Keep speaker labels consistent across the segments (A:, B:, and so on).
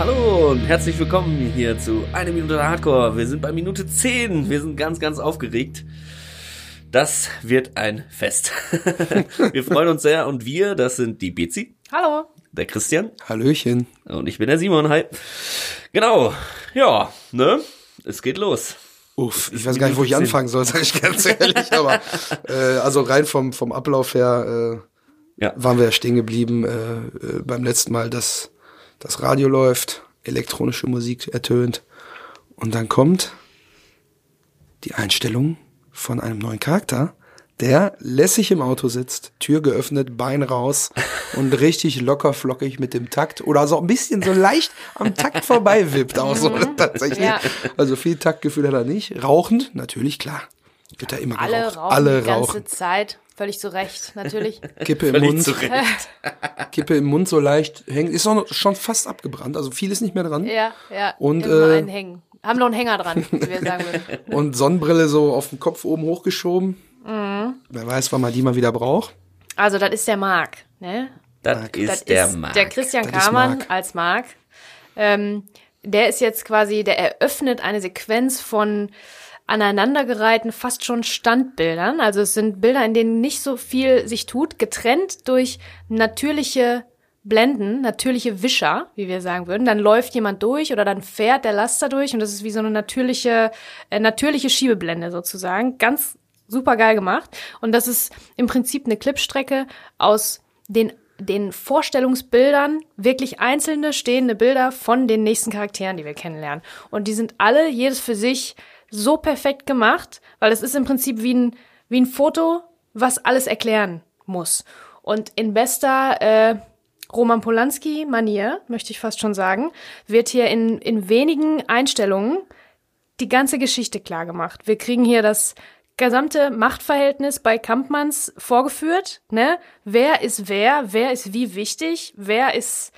A: Hallo und herzlich willkommen hier zu Eine Minute Hardcore. Wir sind bei Minute 10. Wir sind ganz, ganz aufgeregt. Das wird ein Fest. wir freuen uns sehr und wir, das sind die Bezi,
B: Hallo.
A: der Christian
C: Hallöchen.
A: und ich bin der Simon. Hi. Genau. Ja, ne? Es geht los.
C: Uff, ich weiß gar nicht, wo ich anfangen soll, sage ich ganz ehrlich. Aber äh, also rein vom, vom Ablauf her äh,
A: Ja.
C: waren wir ja stehen geblieben äh, äh, beim letzten Mal, dass das Radio läuft, elektronische Musik ertönt und dann kommt die Einstellung von einem neuen Charakter, der lässig im Auto sitzt, Tür geöffnet, Bein raus und richtig locker flockig mit dem Takt oder so ein bisschen so leicht am Takt vorbei wippt auch so tatsächlich.
B: Ja.
C: Also viel Taktgefühl hat er nicht. Rauchend, natürlich, klar. Wird da immer
B: Alle
C: geraucht.
B: rauchen
C: Alle
B: die ganze
C: rauchen.
B: Zeit. Völlig zu Recht, natürlich.
C: Kippe im
A: Völlig
C: Mund,
A: zu Recht.
C: Kippe im Mund so leicht hängt. Ist noch, schon fast abgebrannt, also viel ist nicht mehr dran.
B: ja, ja.
C: Und,
B: immer
C: äh,
B: einen hängen. Haben noch einen Hänger dran, wie wir sagen würden.
C: Und Sonnenbrille so auf dem Kopf oben hochgeschoben.
B: Mhm.
C: Wer weiß, wann man die mal wieder braucht.
B: Also, das ist der Marc, ne?
A: Das ist
B: Das
A: der
B: ist
A: Marc.
B: der Christian Kamann als Marc. Ähm, der ist jetzt quasi, der eröffnet eine Sequenz von aneinandergereihten, fast schon Standbildern. Also es sind Bilder, in denen nicht so viel sich tut, getrennt durch natürliche Blenden, natürliche Wischer, wie wir sagen würden. Dann läuft jemand durch oder dann fährt der Laster durch und das ist wie so eine natürliche, äh, natürliche Schiebeblende sozusagen. Ganz super geil gemacht. Und das ist im Prinzip eine Clipstrecke aus den, den Vorstellungsbildern, wirklich einzelne stehende Bilder von den nächsten Charakteren, die wir kennenlernen. Und die sind alle, jedes für sich, so perfekt gemacht, weil es ist im Prinzip wie ein, wie ein Foto, was alles erklären muss. Und in bester äh, Roman Polanski-Manier, möchte ich fast schon sagen, wird hier in, in wenigen Einstellungen die ganze Geschichte klar gemacht. Wir kriegen hier das gesamte Machtverhältnis bei Kampmanns vorgeführt, ne? Wer ist wer, wer ist wie wichtig, wer ist,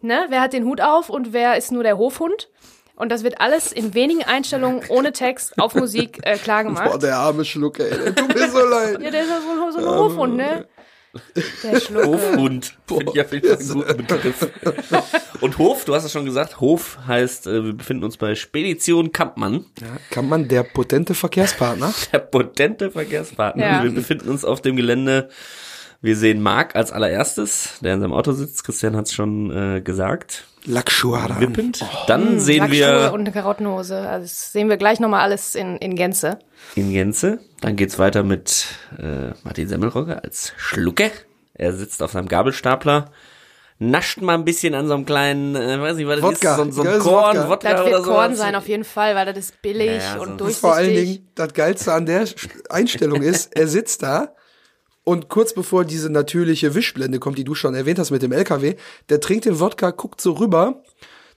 B: ne, wer hat den Hut auf und wer ist nur der Hofhund? Und das wird alles in wenigen Einstellungen ohne Text auf Musik äh, klar
C: Boah,
B: gemacht.
C: der arme Schlucke, ey. Der tut mir so leid.
B: Ja, der ist ja so, so ein Hofhund, ne? Der Schlucke.
A: Hofhund. Finde ich jeden Fall einen guten Begriff. Und Hof, du hast es schon gesagt, Hof heißt, äh, wir befinden uns bei Spedition Kampmann,
C: Ja, kann man der potente Verkehrspartner?
A: der potente Verkehrspartner.
B: Ja.
A: Wir befinden uns auf dem Gelände. Wir sehen Marc als allererstes, der in seinem Auto sitzt. Christian hat es schon äh, gesagt.
C: An.
A: Wippend. Dann sehen
B: Lackschuhe
A: wir
B: und eine Karottenhose. Also das sehen wir gleich nochmal alles in, in Gänze.
A: in Gänze. Dann geht's weiter mit äh, Martin Semmelrogge als Schlucke. Er sitzt auf seinem Gabelstapler, nascht mal ein bisschen an so einem kleinen, äh, weiß nicht, was das
C: Wodka.
A: ist, so, so ein
C: Geiles
A: Korn,
C: Wodka.
A: Wodka,
B: Das
A: oder
B: wird
A: so.
B: Korn sein auf jeden Fall, weil das ist billig
A: Ja, ja, so-
B: und
A: Das
B: durchsichtig.
C: Vor allen Dingen, das Geilste an der Einstellung ist, er sitzt da und kurz bevor diese natürliche Wischblende kommt, die du schon erwähnt hast mit dem LKW, der trinkt den Wodka, guckt so rüber,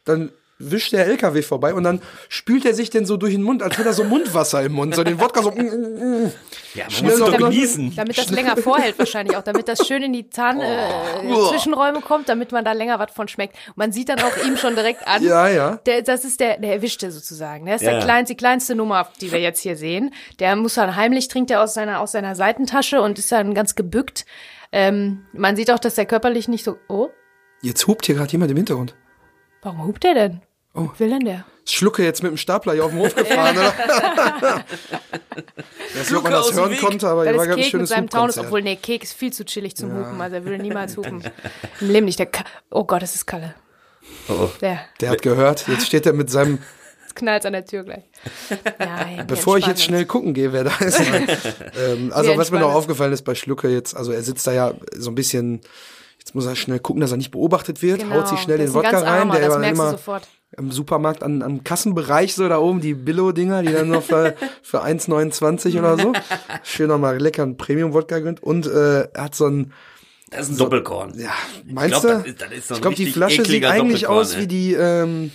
C: dann wischt der LKW vorbei und dann spült er sich denn so durch den Mund, als hätte er so Mundwasser im Mund, so den Wodka so. mm, mm, mm.
A: Ja,
C: Schnell
A: doch genießen.
B: Damit das länger vorhält wahrscheinlich auch, damit das schön in die Zahn äh,
C: Oh.
B: Zwischenräume kommt, damit man da länger was von schmeckt. Man sieht dann auch ihm schon direkt an.
C: Ja, ja.
B: Der, das ist der, der Erwischte sozusagen. Der ist
A: Ja.
B: der kleinste, die kleinste Nummer, die wir jetzt hier sehen. Der muss dann heimlich trinkt er aus seiner, aus seiner Seitentasche und ist dann ganz gebückt. Ähm, man sieht auch, dass der körperlich nicht so, oh,
C: Jetzt hupt hier gerade jemand im Hintergrund.
B: warum hupt der denn?
C: Oh.
B: Was will denn der?
C: Schlucke jetzt mit dem Stapler hier auf dem Hof gefahren, oder? Ich weiß nicht, ob man das hören konnte, aber hier
B: Das
C: war ein
B: Kek mit seinem Taunus, obwohl, nee, Kek ist viel zu chillig zum Hupen, also er würde niemals hupen. Im Leben nicht. Der Ka oh Gott, das ist Kalle.
A: Oh.
B: Der
C: Der hat gehört, jetzt steht er mit seinem,
B: knallt an der Tür gleich. Nein,
C: bevor ich jetzt schnell gucken gehe, wer da ist. ähm, also was mir noch aufgefallen ist bei Schlucke jetzt, also er sitzt da ja so ein bisschen, jetzt muss er schnell gucken, dass er nicht beobachtet wird,
B: Genau,
C: haut sich schnell den Wodka rein,
B: armer,
C: der
B: das
C: war immer
B: sofort.
C: im Supermarkt an, am Kassenbereich so da oben, die Billo-Dinger, die dann noch für, für 1,29 oder so. Schön nochmal lecker einen Premium-Wodka gönnt und äh, er hat so ein,
A: Das ist ein Doppelkorn.
C: ja, meinst
A: glaub,
C: du?
A: das ist- das ist so ein
C: ich glaube, die Flasche sieht eigentlich aus wie die, ähm,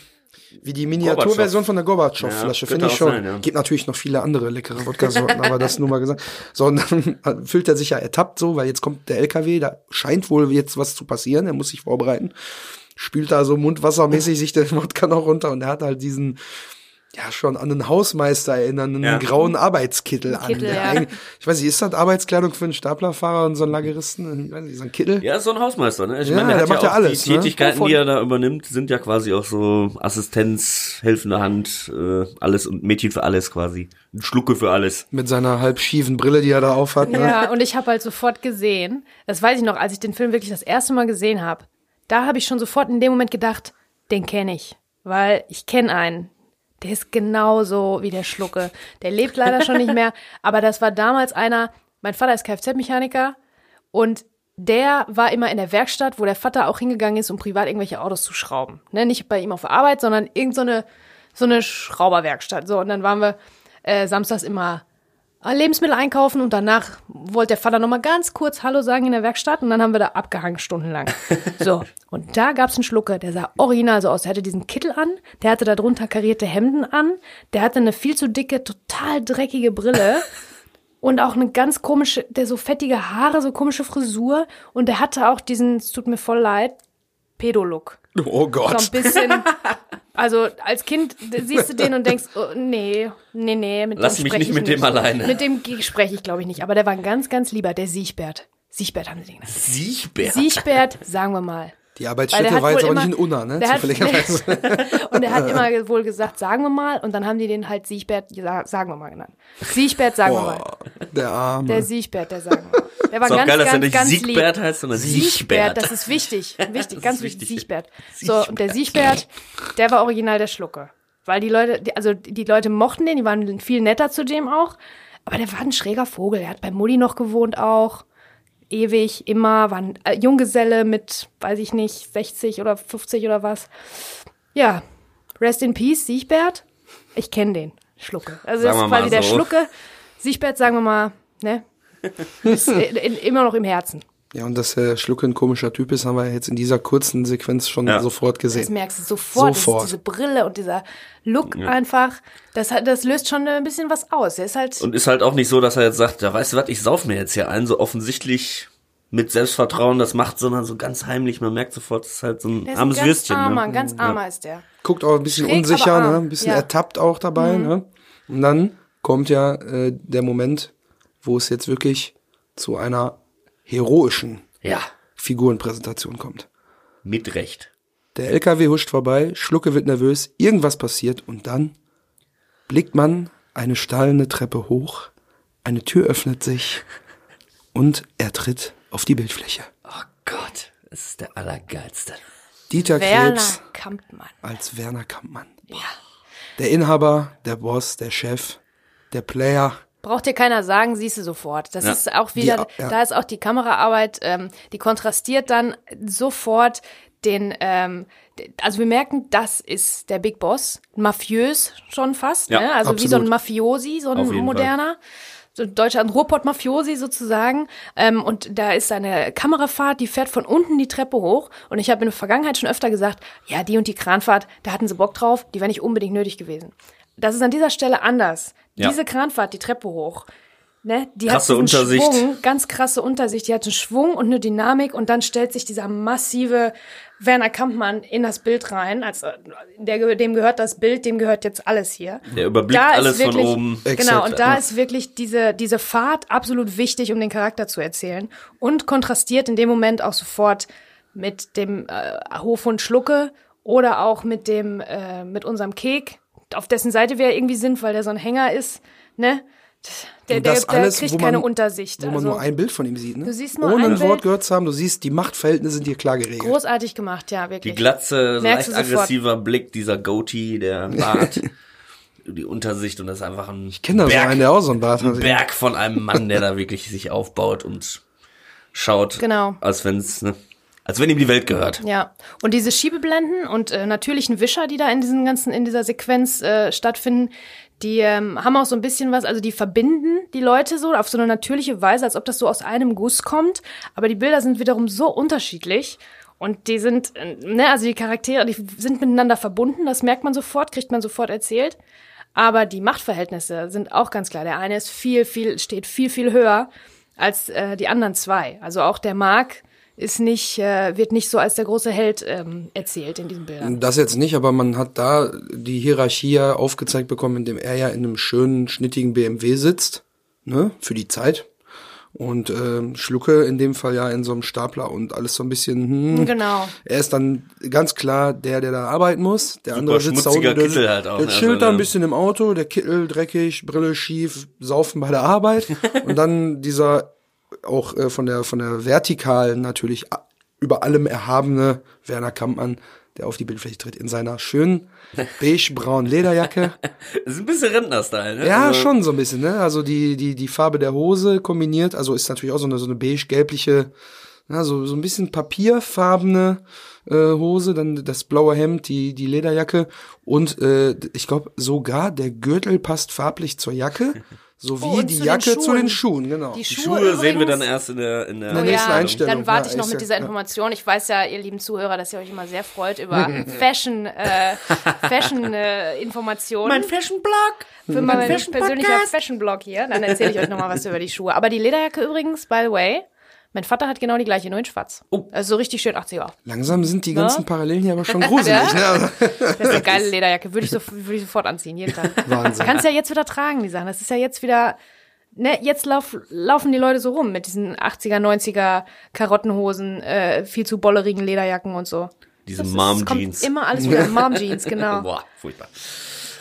C: wie die Miniaturversion von der Gorbatschow-Flasche,
A: Ja,
C: finde ich schon.
A: sein, ja.
C: Gibt natürlich noch viele andere leckere Wodka-Sorten, aber das nur mal gesagt. So, und dann fühlt er sich ja ertappt so, weil jetzt kommt der LKW, da scheint wohl jetzt was zu passieren, er muss sich vorbereiten. Spült da so mundwassermäßig sich den Wodka noch runter und er hat halt diesen, ja schon an einen Hausmeister erinnern, einen
A: Ja.
C: grauen Arbeitskittel an.
B: Kittel, ja.
C: Ich weiß nicht, ist das Arbeitskleidung für einen Staplerfahrer und so einen Lageristen? Ich weiß nicht, so ein Kittel?
A: Ja, ist so ein Hausmeister, ne? Ich
C: Ja,
A: meine, der,
C: der
A: hat
C: macht
A: ja
C: alles,
A: die
C: ne?
A: Tätigkeiten,
B: Wovon?
A: die er da übernimmt, sind ja quasi auch so Assistenz, helfende Hand, äh, alles und Mädchen für alles quasi. Ein Schlucke für alles.
C: Mit seiner halb schiefen Brille, die er da aufhat. Ne?
B: Ja, und ich habe halt sofort gesehen, das weiß ich noch, als ich den Film wirklich das erste Mal gesehen habe, da habe ich schon sofort in dem Moment gedacht, den kenne ich, weil ich kenne einen. Der ist genauso wie der Schlucke. Der lebt leider schon nicht mehr, aber das war damals einer, mein Vater ist Kfz-Mechaniker und der war immer in der Werkstatt, wo der Vater auch hingegangen ist, um privat irgendwelche Autos zu schrauben. Ne, nicht bei ihm auf Arbeit, sondern irgend so so eine Schrauberwerkstatt. So, und dann waren wir äh, samstags immer Lebensmittel einkaufen und danach wollte der Vater noch mal ganz kurz Hallo sagen in der Werkstatt und dann haben wir da abgehangen stundenlang. So, und da gab's einen Schlucke, der sah original so aus. Der hatte diesen Kittel an, der hatte darunter karierte Hemden an, der hatte eine viel zu dicke, total dreckige Brille und auch eine ganz komische, der so fettige Haare, so komische Frisur und der hatte auch diesen, es tut mir voll leid, Pedolook.
C: Oh
B: So
C: Gott.
B: ein bisschen. Also als Kind siehst du den und denkst, oh, nee, nee, nee, mit
A: Lass
B: dem
A: mich nicht
B: ich
A: mit dem alleine.
B: Mit dem spreche ich, glaube ich, nicht. Aber der war ein ganz, ganz lieber, der Siegbert. Siegbert haben sie den genannt.
A: Siechbär.
B: Siegbert, sagen wir mal.
C: Die Arbeitsstätte war jetzt
B: wohl
C: aber nicht in
B: immer-
C: Unna, ne?
B: der hat-
C: Zufälligerweise.
B: Und er hat immer wohl gesagt, sagen wir mal, und dann haben die den halt Siegbert, sagen wir mal genannt. Siegbert, sagen wir mal.
C: Der Arme.
B: Der Siegbert, der sagen wir mal. Der war
A: Ist auch
B: ganz,
A: geil, dass er
B: ganz,
A: nicht
B: ganz lieb.
A: Siegbert heißt, sondern
B: Siegbert,
A: Siechbert.
B: das ist wichtig. Wichtig, ganz
A: ist
B: wichtig.
A: wichtig.
B: Siegbert. So, und der Siegbert, der war original der Schlucke. Weil die Leute, die, also die Leute mochten den, die waren viel netter zu dem auch. Aber der war ein schräger Vogel. Er hat bei Mutti noch gewohnt auch. Ewig, immer, war ein äh, Junggeselle mit, weiß ich nicht, 60 oder 50 oder was. Ja, rest in peace, Siegbert. Ich kenne den, Schlucke. Also das
A: Sagen wir
B: ist quasi
A: mal
B: der
A: so.
B: Schlucke. Siegbert, sagen wir mal, ne? Ist in, in, immer noch im Herzen.
C: Ja, und dass der Schlucke ein komischer Typ ist, haben wir jetzt in dieser kurzen Sequenz schon
A: Ja.
C: sofort
B: Das
C: gesehen.
B: merkst du sofort.
C: Sofort.
B: Das ist diese Brille und dieser Look einfach. Das, hat, das löst schon ein bisschen was aus. Er ist halt.
A: Und ist halt auch nicht so, dass er jetzt sagt, ja, weißt du was, ich sauf mir jetzt hier ein, so offensichtlich mit Selbstvertrauen das macht, sondern so ganz heimlich. Man merkt sofort, es ist halt so ein
B: der ist ein
A: armes
B: ganz
A: Würstchen.
B: armer,
A: ne?
B: ein ganz armer ist der.
C: Guckt auch ein bisschen
B: Schräg,
C: unsicher, ne? ein bisschen
B: Ja. Mhm.
C: ertappt auch dabei. Ne? Und dann kommt ja äh, der Moment, wo es jetzt wirklich zu einer heroischen
A: Ja,
C: Figurenpräsentation kommt.
A: mit Recht.
C: Der LKW huscht vorbei, Schlucke wird nervös, irgendwas passiert und dann blickt man eine stallende Treppe hoch, eine Tür öffnet sich und er tritt auf die Bildfläche.
A: Oh Gott, das ist der Allergeilste.
C: Dieter
B: Werner
C: Krebs
B: Kampmann.
C: als Werner Kampmann.
B: Ja.
C: Der Inhaber, der Boss, der Chef, der Player.
B: Braucht dir keiner sagen, siehst du sofort. Das
A: Ja.
B: ist auch wieder,
C: Die- ja.
B: da ist auch die Kameraarbeit, ähm, die kontrastiert dann sofort den, ähm, also wir merken, das ist der Big Boss, mafiös schon fast,
A: Ja,
B: ne? also wie so ein
C: absolut.
B: Mafiosi, so ein moderner. So ein deutscher Ruhrpott-Mafiosi sozusagen. Ähm, und da ist eine Kamerafahrt, die fährt von unten die Treppe hoch. Und ich habe in der Vergangenheit schon öfter gesagt, ja, die und die Kranfahrt, da hatten sie Bock drauf, die wäre nicht unbedingt nötig gewesen. Das ist an dieser Stelle anders.
A: Ja.
B: Diese Kranfahrt, die Treppe hoch, ne, die
A: Krasse
B: hat diesen
A: Untersicht.
B: Schwung, ganz krasse Untersicht. Die hat einen Schwung und eine Dynamik und dann stellt sich dieser massive Werner Kampmann in das Bild rein. Also der, dem gehört das Bild, dem gehört jetzt alles hier.
A: Der überblickt
B: Da ist
A: alles von
B: wirklich-
A: oben.
B: Genau,
C: Exakt,
B: und da ist wirklich diese, diese Fahrt absolut wichtig, um den Charakter zu erzählen. Und kontrastiert in dem Moment auch sofort mit dem äh, Hofhund Schlucke oder auch mit dem, äh, mit unserem Kek, auf dessen Seite wir irgendwie sind, weil der so ein Hänger ist, ne? Der, der, der
C: alles,
B: kriegt
C: wo man-
B: keine Untersicht.
C: Wo man
B: also,
C: nur ein Bild von ihm sieht. Ne?
B: Du siehst nur
C: Ohne
B: ein
C: ein Wort gehört zu haben, du siehst, die Machtverhältnisse sind hier klar geregelt.
B: großartig gemacht, ja,
A: Die
B: wirklich.
A: Glatze,
B: Merkst
A: leicht aggressiver Blick, dieser Goatee, der Bart, die Untersicht und das ist einfach ein
C: Ich kenne da so
A: Berg,
C: einen, der auch so einen Bart hat.
A: ein Berg von einem Mann, der da wirklich sich aufbaut und schaut,
B: Genau.
A: als wenn's, ne, als wenn ihm die Welt gehört.
B: Ja, und diese Schiebeblenden und äh, natürlichen Wischer, die da in diesen ganzen, in dieser Sequenz äh, stattfinden, die ähm, haben auch so ein bisschen was, also die verbinden die Leute so auf so eine natürliche Weise, als ob das so aus einem Guss kommt. Aber die Bilder sind wiederum so unterschiedlich. Und die sind, äh, ne, also die Charaktere, die sind miteinander verbunden, das merkt man sofort, kriegt man sofort erzählt. Aber die Machtverhältnisse sind auch ganz klar. Der eine ist viel, viel, steht viel, viel höher als äh, die anderen zwei. Also auch der Mark, ist nicht, äh, wird nicht so als der große Held ähm, erzählt in diesen Bildern.
C: Das jetzt nicht, aber man hat da die Hierarchie ja aufgezeigt bekommen, indem er ja in einem schönen, schnittigen BMW sitzt, ne, für die Zeit. Und ähm, Schlucke in dem Fall ja in so einem Stapler und alles so ein bisschen, hm.
B: Genau.
C: Er ist dann ganz klar der, der da arbeiten muss. Der andere sitzt da unten, der,
A: Kittel halt auch,
C: der
A: ne?
C: chillt
A: Also,
C: da ein bisschen im Auto, der Kittel dreckig, Brille schief, saufen bei der Arbeit. und dann dieser auch äh, von der von der vertikalen natürlich über allem erhabene Werner Kampmann, der auf die Bildfläche tritt in seiner schönen beige-braunen Lederjacke.
A: Das ist ein bisschen Rentner-Style, ne?
C: Ja,
A: Also,
C: schon so ein bisschen, ne? Also die, die, die Farbe der Hose kombiniert, also ist natürlich auch so eine, so eine beige-gelbliche, na, so, so ein bisschen papierfarbene äh, Hose, dann das blaue Hemd, die, die Lederjacke und äh, ich glaube sogar der Gürtel passt farblich zur Jacke, sowie
B: Oh,
C: die
B: zu den
C: Jacke zu den
B: Schuhen.
C: Genau.
B: Die
A: Die
B: Schuhe,
A: Schuhe sehen wir dann erst in der, in der,
C: In der nächsten
B: ja,
C: Einstellung.
B: Dann warte ich noch mit dieser. Information. Ich weiß ja, ihr lieben Zuhörer, dass ihr euch immer sehr freut über Fashion, äh, Fashion äh, Informationen.
A: Fashion-Blog!
B: Für mein
A: Fashion
B: persönlicher
A: Podcast.
B: Fashion-Blog hier. Dann erzähle ich euch nochmal was über die Schuhe. Aber die Lederjacke übrigens, by the way, mein Vater hat genau die gleiche, nur in schwarz.
A: Oh.
B: Also so richtig schön 80er.
C: Langsam sind die ganzen
B: Ja.
C: Parallelen hier aber schon gruselig, ne? Also,
B: Das ist eine geile Lederjacke. Würde ich, so, würde ich sofort anziehen, jeden Tag.
C: Wahnsinn.
B: Kannst ja jetzt wieder tragen, die Sachen. Das ist ja jetzt wieder, ne, jetzt lauf, laufen die Leute so rum mit diesen 80er, 90er Karottenhosen, äh, viel zu bollerigen Lederjacken und so.
A: Diese Mom-Jeans.
B: Kommt immer alles wieder. Mom-Jeans, genau.
A: Boah, furchtbar.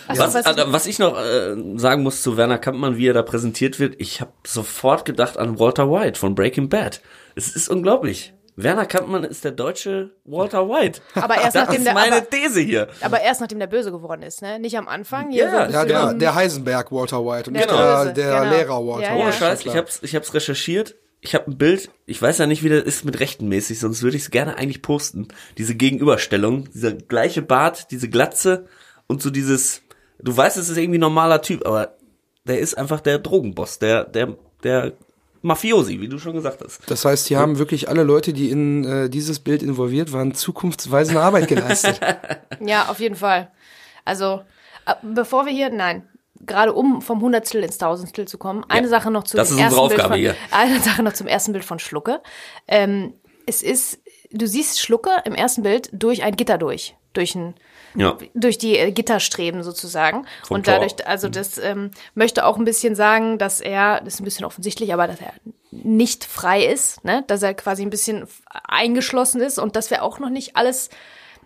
B: Achso,
A: Was,
B: was
A: also, was ich noch äh, sagen muss zu Werner Kampmann, wie er da präsentiert wird, ich habe sofort gedacht an Walter White von Breaking Bad. Es ist unglaublich. Werner Kampmann ist der deutsche Walter White.
B: Aber erst
A: das
B: nachdem
A: ist
B: der-
A: meine
B: aber-
A: These hier.
B: Aber erst nachdem der böse geworden ist, ne? Nicht am Anfang. Hier
A: Ja,
B: so
C: Ja, der, der Heisenberg Walter White und nicht
B: Der
C: der,
B: Böse,
C: der
B: genau.
C: Lehrer Walter
B: Ja,
C: White.
B: ja.
A: Ohne Scheiß, ich hab's, ich hab's recherchiert. Ich habe ein Bild, ich weiß ja nicht, wie das ist mit rechtenmäßig, sonst würde ich es gerne eigentlich posten. Diese Gegenüberstellung, dieser gleiche Bart, diese Glatze und so dieses, du weißt, es ist irgendwie ein normaler Typ, aber der ist einfach der Drogenboss, der, der, der Mafiosi, wie du schon gesagt hast.
C: Das heißt, hier haben wirklich alle Leute, die in äh, dieses Bild involviert waren, zukunftsweisende Arbeit geleistet.
B: Ja, auf jeden Fall. Also, äh, bevor wir hier, nein, gerade um vom Hundertstel ins Tausendstel zu kommen, eine
A: Ja,
B: Sache noch zu
A: das
B: dem
A: ist unsere
B: ersten Bild
A: Aufgabe
B: von,
A: hier.
B: Eine Sache noch zum ersten Bild von Schlucke. Ähm, es ist, du siehst Schlucke im ersten Bild durch ein Gitter durch, durch ein
A: Ja.
B: durch die äh, Gitterstreben sozusagen.
A: Vom
B: und dadurch,
A: Tor. Mhm.
B: also das ähm, möchte auch ein bisschen sagen, dass er, das ist ein bisschen offensichtlich, aber dass er nicht frei ist, ne? dass er quasi ein bisschen eingeschlossen ist und dass wir auch noch nicht alles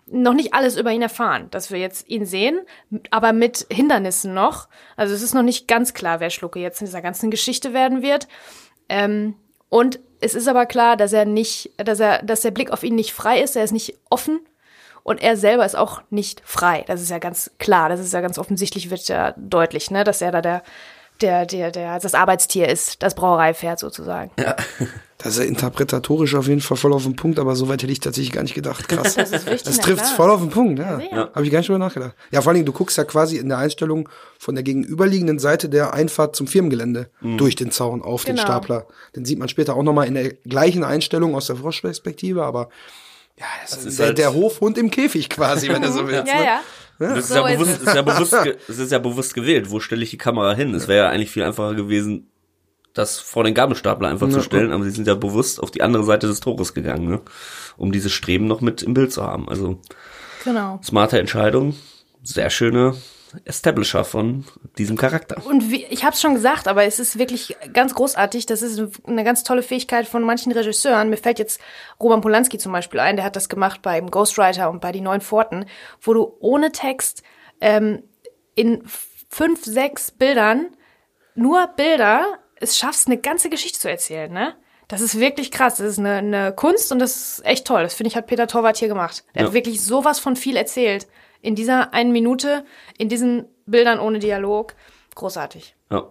B: noch nicht alles über ihn erfahren, dass wir jetzt ihn sehen, aber mit Hindernissen noch. Also es ist noch nicht ganz klar, wer Schlucke jetzt in dieser ganzen Geschichte werden wird. Ähm, und es ist aber klar, dass er nicht, dass er, dass der Blick auf ihn nicht frei ist, er ist nicht offen und er selber ist auch nicht frei. Das ist ja ganz klar, das ist ja ganz offensichtlich, wird ja deutlich, ne, dass er da der, der, der, der, das Arbeitstier ist, das Brauereipferd sozusagen.
C: Das ist ja interpretatorisch auf jeden Fall voll auf den Punkt, aber so weit hätte ich tatsächlich gar nicht gedacht. Krass.
B: Das ist wichtig,
C: Das
B: klar.
C: voll auf den Punkt, ja.
B: sehr.
C: Habe ich gar nicht drüber nachgedacht. Ja, vor allen Dingen, du guckst ja quasi in der Einstellung von der gegenüberliegenden Seite der Einfahrt zum Firmengelände durch den Zaun auf den
B: Genau.
C: Stapler. Den sieht man später auch nochmal in der gleichen Einstellung aus der Froschperspektive, aber ja, das ist
A: ist
C: der,
A: halt-
C: der Hofhund im Käfig quasi, wenn du so willst.
B: Ja,
C: ne?
B: ja.
A: Das ist,
B: So
A: ja
B: ist
A: bewusst,
B: es.
A: ist ja bewusst, es ist ja bewusst gewählt. Wo stelle ich die Kamera hin? Es wäre ja eigentlich viel einfacher gewesen, das vor den Gabelstapler einfach zu stellen, aber sie sind ja bewusst auf die andere Seite des Tores gegangen, ne? um dieses Streben noch mit im Bild zu haben. Also
B: Genau.
A: smarte Entscheidung, sehr schöne Establisher von diesem Charakter.
B: Und wie, ich habe es schon gesagt, aber es ist wirklich ganz großartig. Das ist eine ganz tolle Fähigkeit von manchen Regisseuren. Mir fällt jetzt Roman Polanski zum Beispiel ein, der hat das gemacht beim Ghostwriter und bei Die Neuen Pforten, wo du ohne Text ähm, in fünf, sechs Bildern, nur Bilder, es schaffst, eine ganze Geschichte zu erzählen, ne? Das ist wirklich krass. Das ist eine, eine Kunst und das ist echt toll. Das finde ich, hat Peter Torwart hier gemacht. Er
A: Ja.
B: hat wirklich sowas von viel erzählt. In dieser einen Minute, in diesen Bildern ohne Dialog. Großartig.
A: Ja.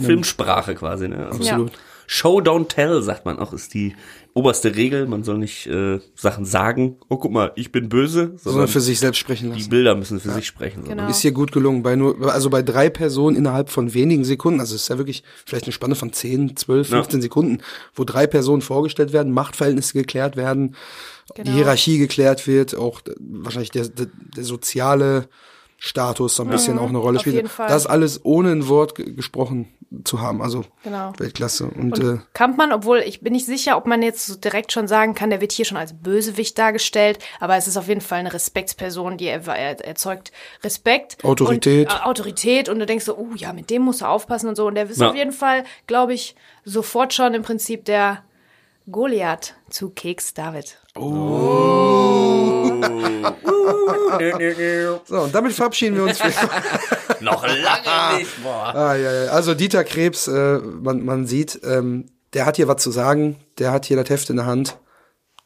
A: Filmsprache quasi, ne? Also
C: Absolut.
A: Show don't tell, sagt man auch, ist die oberste Regel. Man soll nicht äh, Sachen sagen, oh guck mal, ich bin böse,
C: Sondern für sich selbst sprechen
A: die
C: lassen.
A: Bilder müssen für sich sprechen. So,
B: Genau.
A: ne?
C: Ist hier gut gelungen. Bei nur, also bei drei Personen innerhalb von wenigen Sekunden, also es ist ja wirklich vielleicht eine Spanne von 10, 12,
A: Ja.
C: 15 Sekunden, wo drei Personen vorgestellt werden, Machtverhältnisse geklärt werden,
B: Genau.
C: die Hierarchie geklärt wird, auch wahrscheinlich der, der, der soziale Status so ein bisschen auch eine Rolle
B: auf
C: spielt.
B: jeden Fall.
C: Das alles ohne ein Wort ge- gesprochen zu haben. Also
B: Genau.
C: Weltklasse. Und,
B: Und
C: äh,
B: Kampmann, obwohl ich bin nicht sicher, ob man jetzt so direkt schon sagen kann, der wird hier schon als Bösewicht dargestellt, aber es ist auf jeden Fall eine Respektsperson, die er, er erzeugt Respekt.
C: Autorität.
B: Und, äh, Autorität und du denkst so, oh ja, mit dem musst du aufpassen und so. Und der ist
A: Ja.
B: auf jeden Fall, glaube ich, sofort schon im Prinzip der Goliath zu Keks David.
C: so, und damit verabschieden wir uns.
A: Noch lange nicht, boah.
C: ah, ja, ja. Also Dieter Krebs, äh, man, man sieht, ähm, der hat hier was zu sagen, der hat hier das Heft in der Hand.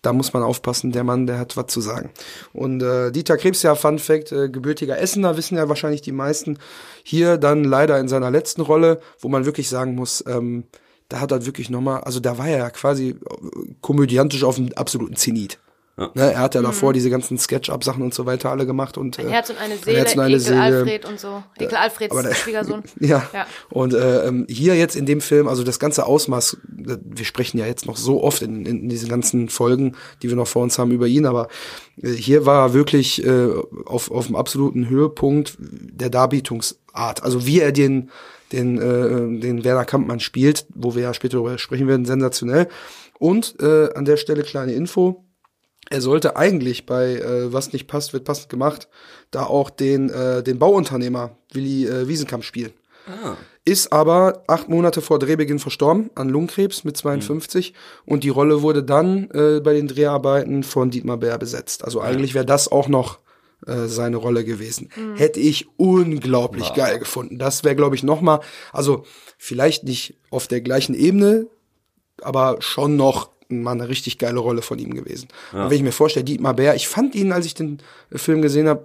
C: Da muss man aufpassen, der Mann, der hat was zu sagen. Und äh, Dieter Krebs, ja, Fun Fact, äh, gebürtiger Essener, wissen ja wahrscheinlich die meisten. Hier dann leider in seiner letzten Rolle, wo man wirklich sagen muss, ähm, da hat er wirklich nochmal, also da war er ja quasi äh, komödiantisch auf dem absoluten Zenit. Ne, er hat ja davor diese ganzen Sketch-Up-Sachen und so weiter alle gemacht. Und,
B: Ein
C: äh,
B: Herz und eine
C: ein
B: Seele,
C: Herz und eine
B: Ekel
C: Seele.
B: Alfred und so. Ekel Alfreds
C: aber der-
B: Schwiegersohn.
C: Ja.
B: Ja.
C: Und äh, ähm, hier jetzt in dem Film, also das ganze Ausmaß, äh, wir sprechen ja jetzt noch so oft in, in diesen ganzen Folgen, die wir noch vor uns haben über ihn, aber äh, hier war er wirklich äh, auf, auf dem absoluten Höhepunkt der Darbietungsart. Also wie er den, den, äh, den Werner Kampmann spielt, wo wir ja später darüber sprechen werden, sensationell. Und äh, an der Stelle kleine Info. Er sollte eigentlich bei äh, Was nicht passt, wird passend gemacht, da auch den, äh, den Bauunternehmer Willi äh, Wiesenkamp spielen. Ist aber acht Monate vor Drehbeginn verstorben an Lungenkrebs mit 52 und die Rolle wurde dann äh, bei den Dreharbeiten von Dietmar Bär besetzt. Also eigentlich wäre das auch noch äh, seine Rolle gewesen. Hätte ich unglaublich geil gefunden. Das wäre, glaube ich, noch mal, also vielleicht nicht auf der gleichen Ebene, aber schon noch mal eine richtig geile Rolle von ihm gewesen. Und wenn ich mir vorstelle, Dietmar Bär, ich fand ihn, als ich den Film gesehen habe,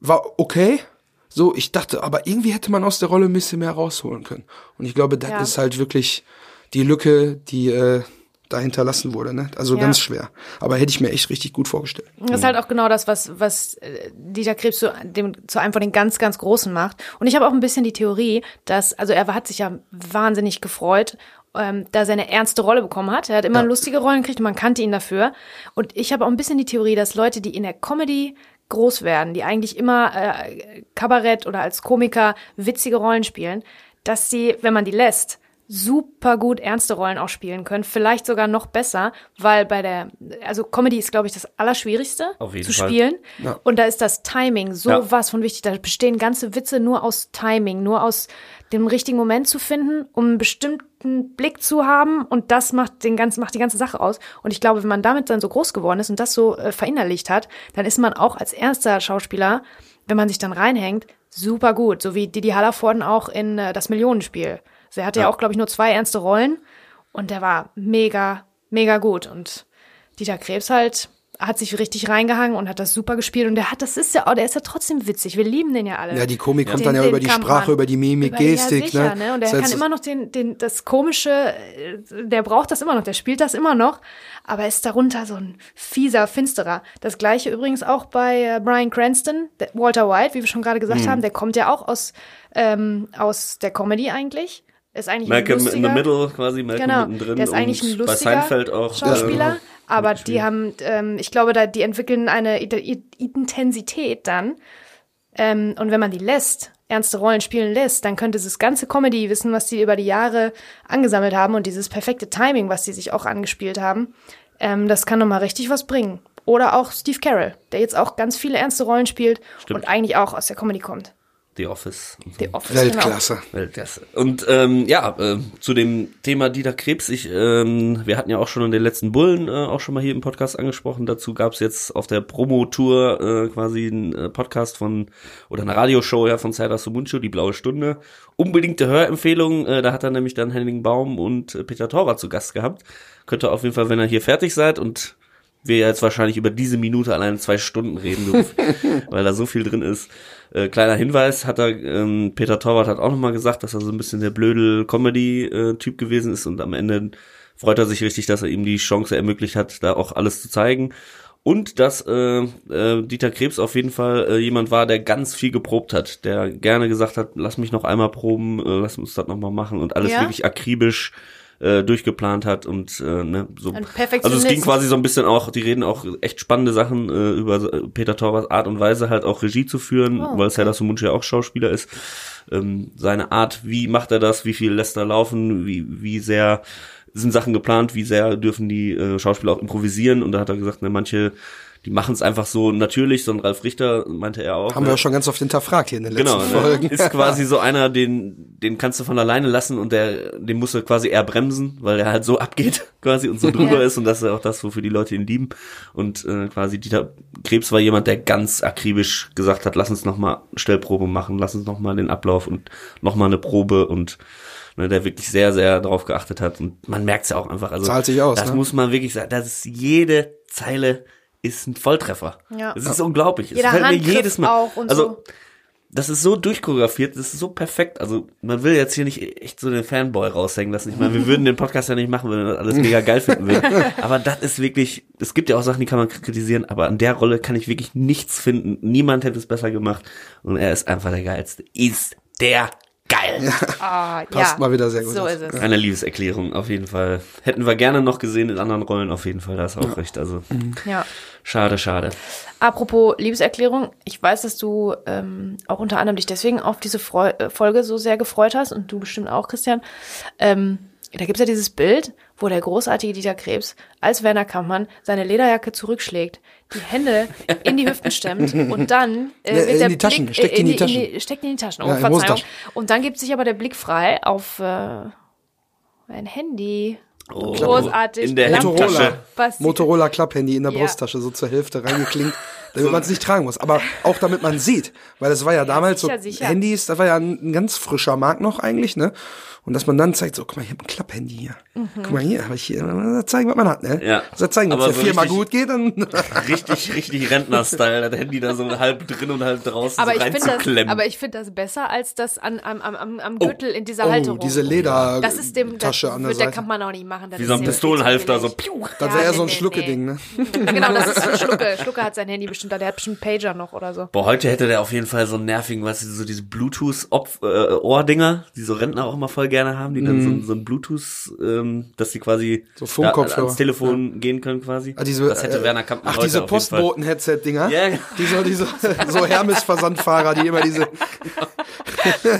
C: war okay. So, ich dachte, aber irgendwie hätte man aus der Rolle ein bisschen mehr rausholen können. Und ich glaube, das
B: Ja.
C: ist halt wirklich die Lücke, die äh, da hinterlassen wurde. Ne? Also
B: Ja.
C: ganz schwer. Aber hätte ich mir echt richtig gut vorgestellt.
B: Das ist halt auch genau das, was, was äh, Dieter Krebs zu, dem, zu einem von den ganz, ganz Großen macht. Und ich habe auch ein bisschen die Theorie, dass, also er hat sich ja wahnsinnig gefreut, ähm, da seine ernste Rolle bekommen hat. Er hat immer lustige Rollen gekriegt und man kannte ihn dafür. Und ich habe auch ein bisschen die Theorie, dass Leute, die in der Comedy groß werden, die eigentlich immer äh, Kabarett oder als Komiker witzige Rollen spielen, dass sie, wenn man die lässt, super gut ernste Rollen auch spielen können, vielleicht sogar noch besser, weil bei der, also Comedy ist, glaube ich, das Allerschwierigste zu spielen.
C: Ja.
B: Und da ist das Timing so
A: Ja.
B: was von wichtig. Da bestehen ganze Witze nur aus Timing, nur aus dem richtigen Moment zu finden, um einen Blick zu haben und das macht den ganzen, macht die ganze Sache aus. Und ich glaube, wenn man damit dann so groß geworden ist und das so äh, verinnerlicht hat, dann ist man auch als ernster Schauspieler, wenn man sich dann reinhängt, super gut. So wie Didi Hallervorden auch in äh, das Millionenspiel. Also er hatte ja,
A: Ja.
B: auch, glaube ich, nur zwei ernste Rollen und der war mega, mega gut. Und Dieter Krebs halt hat sich richtig reingehangen und hat das super gespielt. Und der hat, das ist ja auch, der ist ja trotzdem witzig. Wir lieben den ja alle.
C: Ja, die Komik kommt
B: Den-
C: dann ja über die. Sprache, über die Mimik,
B: Über-
C: Gestik.
B: Ja, sicher,
C: ne?
B: ne? Und
C: Das heißt,
B: kann immer noch den, den, das Komische, äh, der braucht das immer noch, der spielt das immer noch, aber ist darunter so ein fieser, finsterer. Das gleiche übrigens auch bei äh, Brian Cranston, Walter White, wie wir schon gerade gesagt
A: Mhm.
B: haben, der kommt ja auch aus, ähm, aus der Comedy eigentlich. Ist eigentlich
A: Malcolm
B: ein
A: in the
B: lustiger,
A: Middle quasi, Malcolm
B: Genau,
A: mittendrin.
B: der ist eigentlich ein
A: und bei
B: lustiger
A: Seinfeld auch.
B: Schauspieler,
A: äh,
B: aber die haben, ähm, ich glaube, da die entwickeln eine Intensität dann. Ähm, und wenn man die lässt, ernste Rollen spielen lässt, dann könnte das ganze Comedy wissen, was die über die Jahre angesammelt haben und dieses perfekte Timing, was die sich auch angespielt haben, ähm, das kann nochmal richtig was bringen. Oder auch Steve Carell, der jetzt auch ganz viele ernste Rollen spielt
A: Stimmt.
B: und eigentlich auch aus der Comedy kommt.
A: The Office. So.
B: The Office, genau.
C: Weltklasse.
A: Weltklasse. Und ähm, ja, äh, zu dem Thema Dieter Krebs, ich, ähm, wir hatten ja auch schon in den letzten Bullen äh, auch schon mal hier im Podcast angesprochen. Dazu gab es jetzt auf der Promo-Tour äh, quasi einen äh, Podcast von oder eine Radioshow ja von Serdar Sumuncu, die Blaue Stunde. Unbedingte Hörempfehlung, äh, da hat er nämlich dann Henning Baum und äh, Peter Torwart zu Gast gehabt. Könnt ihr auf jeden Fall, wenn ihr hier fertig seid und wir jetzt wahrscheinlich über diese Minute alleine zwei Stunden reden, du, weil da so viel drin ist. Äh, kleiner Hinweis hat er, ähm, Peter Torwart hat auch nochmal gesagt, dass er so ein bisschen der blödel Comedy-Typ gewesen ist und am Ende freut er sich richtig, dass er ihm die Chance ermöglicht hat, da auch alles zu zeigen. Und dass äh, äh, Dieter Krebs auf jeden Fall äh, jemand war, der ganz viel geprobt hat, der gerne gesagt hat, lass mich noch einmal proben, äh, lass uns das nochmal machen und alles
B: Ja?
A: wirklich akribisch äh, durchgeplant hat und äh, ne, so. Also es ging quasi so ein bisschen auch, die reden auch echt spannende Sachen äh, über Peter Torwarts Art und Weise halt auch Regie zu führen,
B: Oh,
A: weil Serdar Somuncu ja auch Schauspieler ist. Ähm, seine Art, wie macht er das, wie viel lässt er laufen, wie, wie sehr sind Sachen geplant, wie sehr dürfen die äh, Schauspieler auch improvisieren und da hat er gesagt, ne, manche die machen es einfach so natürlich, so ein Ralf Richter meinte er auch.
C: Haben
A: ne?
C: wir ja schon ganz oft hinterfragt hier in den letzten
A: Genau, ne?
C: Folgen.
A: ist quasi so einer, den, den kannst du von alleine lassen und der, den musst du quasi eher bremsen, weil er halt so abgeht quasi und so drüber
B: Ja.
A: ist und das ist auch das, wofür die Leute ihn lieben. Und äh, quasi Dieter Krebs war jemand, der ganz akribisch gesagt hat, lass uns nochmal Stellprobe machen, lass uns nochmal den Ablauf und nochmal eine Probe und ne, der wirklich sehr, sehr darauf geachtet hat. Und man merkt's ja auch einfach. Also
C: Zahlt sich aus,
A: Das
C: ne?
A: muss man wirklich sagen. Das ist jede Zeile ist ein Volltreffer.
B: Ja.
A: Das ist unglaublich.
B: Jeder
A: fällt mir jedes Mal.
B: auch und
A: also,
B: so.
A: das ist so durchchoreografiert, das ist so perfekt. Also man will jetzt hier nicht echt so den Fanboy raushängen lassen. Ich meine, wir würden den Podcast ja nicht machen, wenn wir das alles mega geil finden würden. Aber das ist wirklich, es gibt ja auch Sachen, die kann man kritisieren, aber an der Rolle kann ich wirklich nichts finden. Niemand hätte es besser gemacht. Und er ist einfach der geilste. Ist der geil.
B: Ah,
C: Passt
B: ja.
C: mal wieder sehr gut
B: So ist es.
A: Eine Liebeserklärung, auf jeden Fall. Hätten wir gerne noch gesehen in anderen Rollen, auf jeden Fall, da du auch recht. Also,
B: Ja.
A: schade, schade.
B: Apropos Liebeserklärung, ich weiß, dass du ähm, auch unter anderem dich deswegen auf diese Freu äh, Folge so sehr gefreut hast und du bestimmt auch, Christian. Ähm, da gibt's ja dieses Bild, wo der großartige Dieter Krebs als Werner Kampmann seine Lederjacke zurückschlägt, die Hände in die Hüften stemmt und dann äh, wird
C: in
B: der
C: die Taschen,
B: Blick,
C: steckt
B: äh,
C: in die Taschen.
B: steckt in die Taschen. Oh,
C: Ja, in
B: Verzeihung. Und dann gibt sich aber der Blick frei auf äh, ein Handy.
A: Oh,
B: Großartig.
A: In der.
B: Was-
C: Motorola Klapphandy in der
B: Ja.
C: Brusttasche so zur Hälfte reingeklinkt, damit man es nicht tragen muss. Aber auch damit man sieht, weil es war ja damals
B: sicher,
C: so
B: sicher.
C: Handys, das war ja ein, ein ganz frischer Markt noch eigentlich, ne? Und dass man dann zeigt, so, guck mal, ich habe ein Klapphandy hier.
B: Mhm.
C: Guck mal hier, habe ich hier, zeigen, was man hat, ne?
A: Ja.
C: Also zeigen, wenn es der
A: so
C: Firma
A: richtig-
C: gut geht, dann
A: Richtig, richtig Rentner-Style. Das Handy da so halb drin und halb draußen
B: Aber
A: so
B: ich finde das,
A: reinzuklemmen.
B: aber ich finde das besser als das an, am, am, am, am Gürtel in dieser
C: oh,
B: Halterung.
C: diese Ledertasche
B: das ist dem, das
C: an der
B: wird, der
C: Seite.
B: kann man auch nicht machen. Das
A: Wie
B: ist
A: so ein
B: ja
A: Pistolenhalfter, so
C: das
B: Ja,
C: wäre ja
B: nee,
C: so ein
B: nee,
C: Schlucke-Ding, ne?
B: Genau, das ist für Schlucke. Schlucke hat sein Handy bestimmt, da. der hat bestimmt einen Pager noch oder so.
A: Boah, heute hätte der auf jeden Fall so einen nervigen, was so diese Bluetooth-Ohrdinger, die so Rentner auch immer voll gerne haben, die dann so, so ein Bluetooth, ähm, dass die quasi
C: So Funkkopfhörer.
A: da ans Telefon gehen können quasi.
C: Ah, diese,
A: das hätte
C: äh,
A: Werner Kampmann
C: Ach,
A: heute
C: diese
A: auf jeden Fall.
C: Postboten-Headset-Dinger.
A: Ja.
C: Diese, diese, so Hermes-Versandfahrer, die immer diese,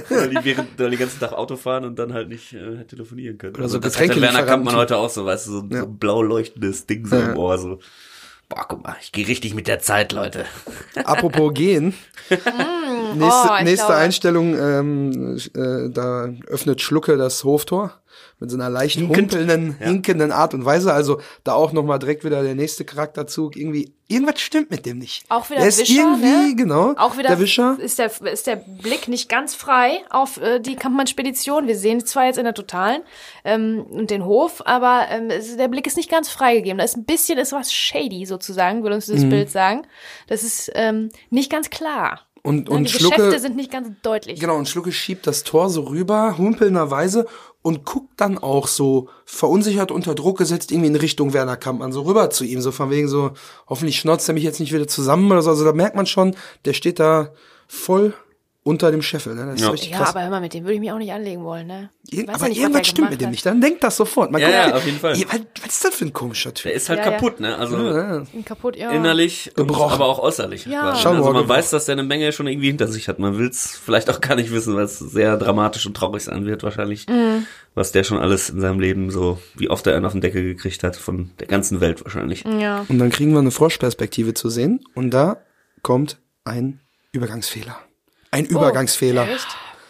A: weil die während weil die ganzen Tag Auto fahren und dann halt nicht äh, telefonieren können.
C: Oder so
A: das hätte Werner. Kampmann heute auch so, weißt du, so,
C: Ja.
A: so blau leuchtendes Ding so
C: Ja.
A: im Ohr, so. Boah, guck mal, ich gehe richtig mit der Zeit, Leute.
C: Apropos gehen. nächste
B: Oh,
C: nächste. Einstellung, ähm, äh, da öffnet Schlucke das Hoftor mit so einer leicht
A: Hinkend.
C: humpelnden, hinkenden Art und Weise. Also da auch nochmal direkt wieder der nächste Charakterzug. Irgendwie, irgendwas stimmt mit dem nicht.
B: Auch wieder
C: der ist
B: Wischer,
C: irgendwie,
B: ne?
C: genau,
B: Auch wieder
C: der Wischer.
B: Ist, der, ist der Blick nicht ganz frei auf äh, die Kampmann-Spedition. Wir sehen zwar jetzt in der Totalen ähm, und den Hof, aber ähm, der Blick ist nicht ganz freigegeben. Da ist ein bisschen ist was shady sozusagen, will uns dieses
C: Mhm.
B: Bild sagen. Das ist ähm, nicht ganz klar.
C: Und,
B: Ne?
C: und
B: die
C: Schlucke,
B: Geschäfte sind nicht ganz deutlich.
C: Genau, und Schlucke schiebt das Tor so rüber, humpelnderweise, und guckt dann auch so verunsichert unter Druck gesetzt irgendwie in Richtung Werner Kampmann, so rüber zu ihm, so von wegen so, hoffentlich schnauzt er mich jetzt nicht wieder zusammen oder so. Also da merkt man schon, der steht da voll unter dem Scheffel. Ne? Das ist
A: Ja.
C: richtig
B: Ja, aber hör mal, mit dem würde ich mich auch nicht anlegen wollen, ne? Ich
C: Irgend,
B: weiß
C: aber
B: ja nicht, was
C: irgendwas stimmt mit dem nicht. Dann denkt das sofort. Man
A: Ja, ja, auf jeden Fall.
C: Was, was ist das für ein komischer Typ?
A: Der ist halt
B: Ja, ja.
A: kaputt, ne? Also
B: kaputt, ja.
A: innerlich, und,
C: Gebrochen.
A: aber auch äußerlich.
B: Ja.
A: quasi.
C: Schauen wir
A: Also man
C: gebrochen.
A: weiß, dass der eine Menge schon irgendwie hinter sich hat. Man will es vielleicht auch gar nicht wissen, weil es sehr dramatisch und traurig sein wird wahrscheinlich,
B: Mhm.
A: was der schon alles in seinem Leben so, wie oft er einen auf den Deckel gekriegt hat, von der ganzen Welt wahrscheinlich.
B: ja.
C: Und dann kriegen wir eine Froschperspektive zu sehen. Und da kommt ein Übergangsfehler. Ein Übergangsfehler.
B: Oh, echt?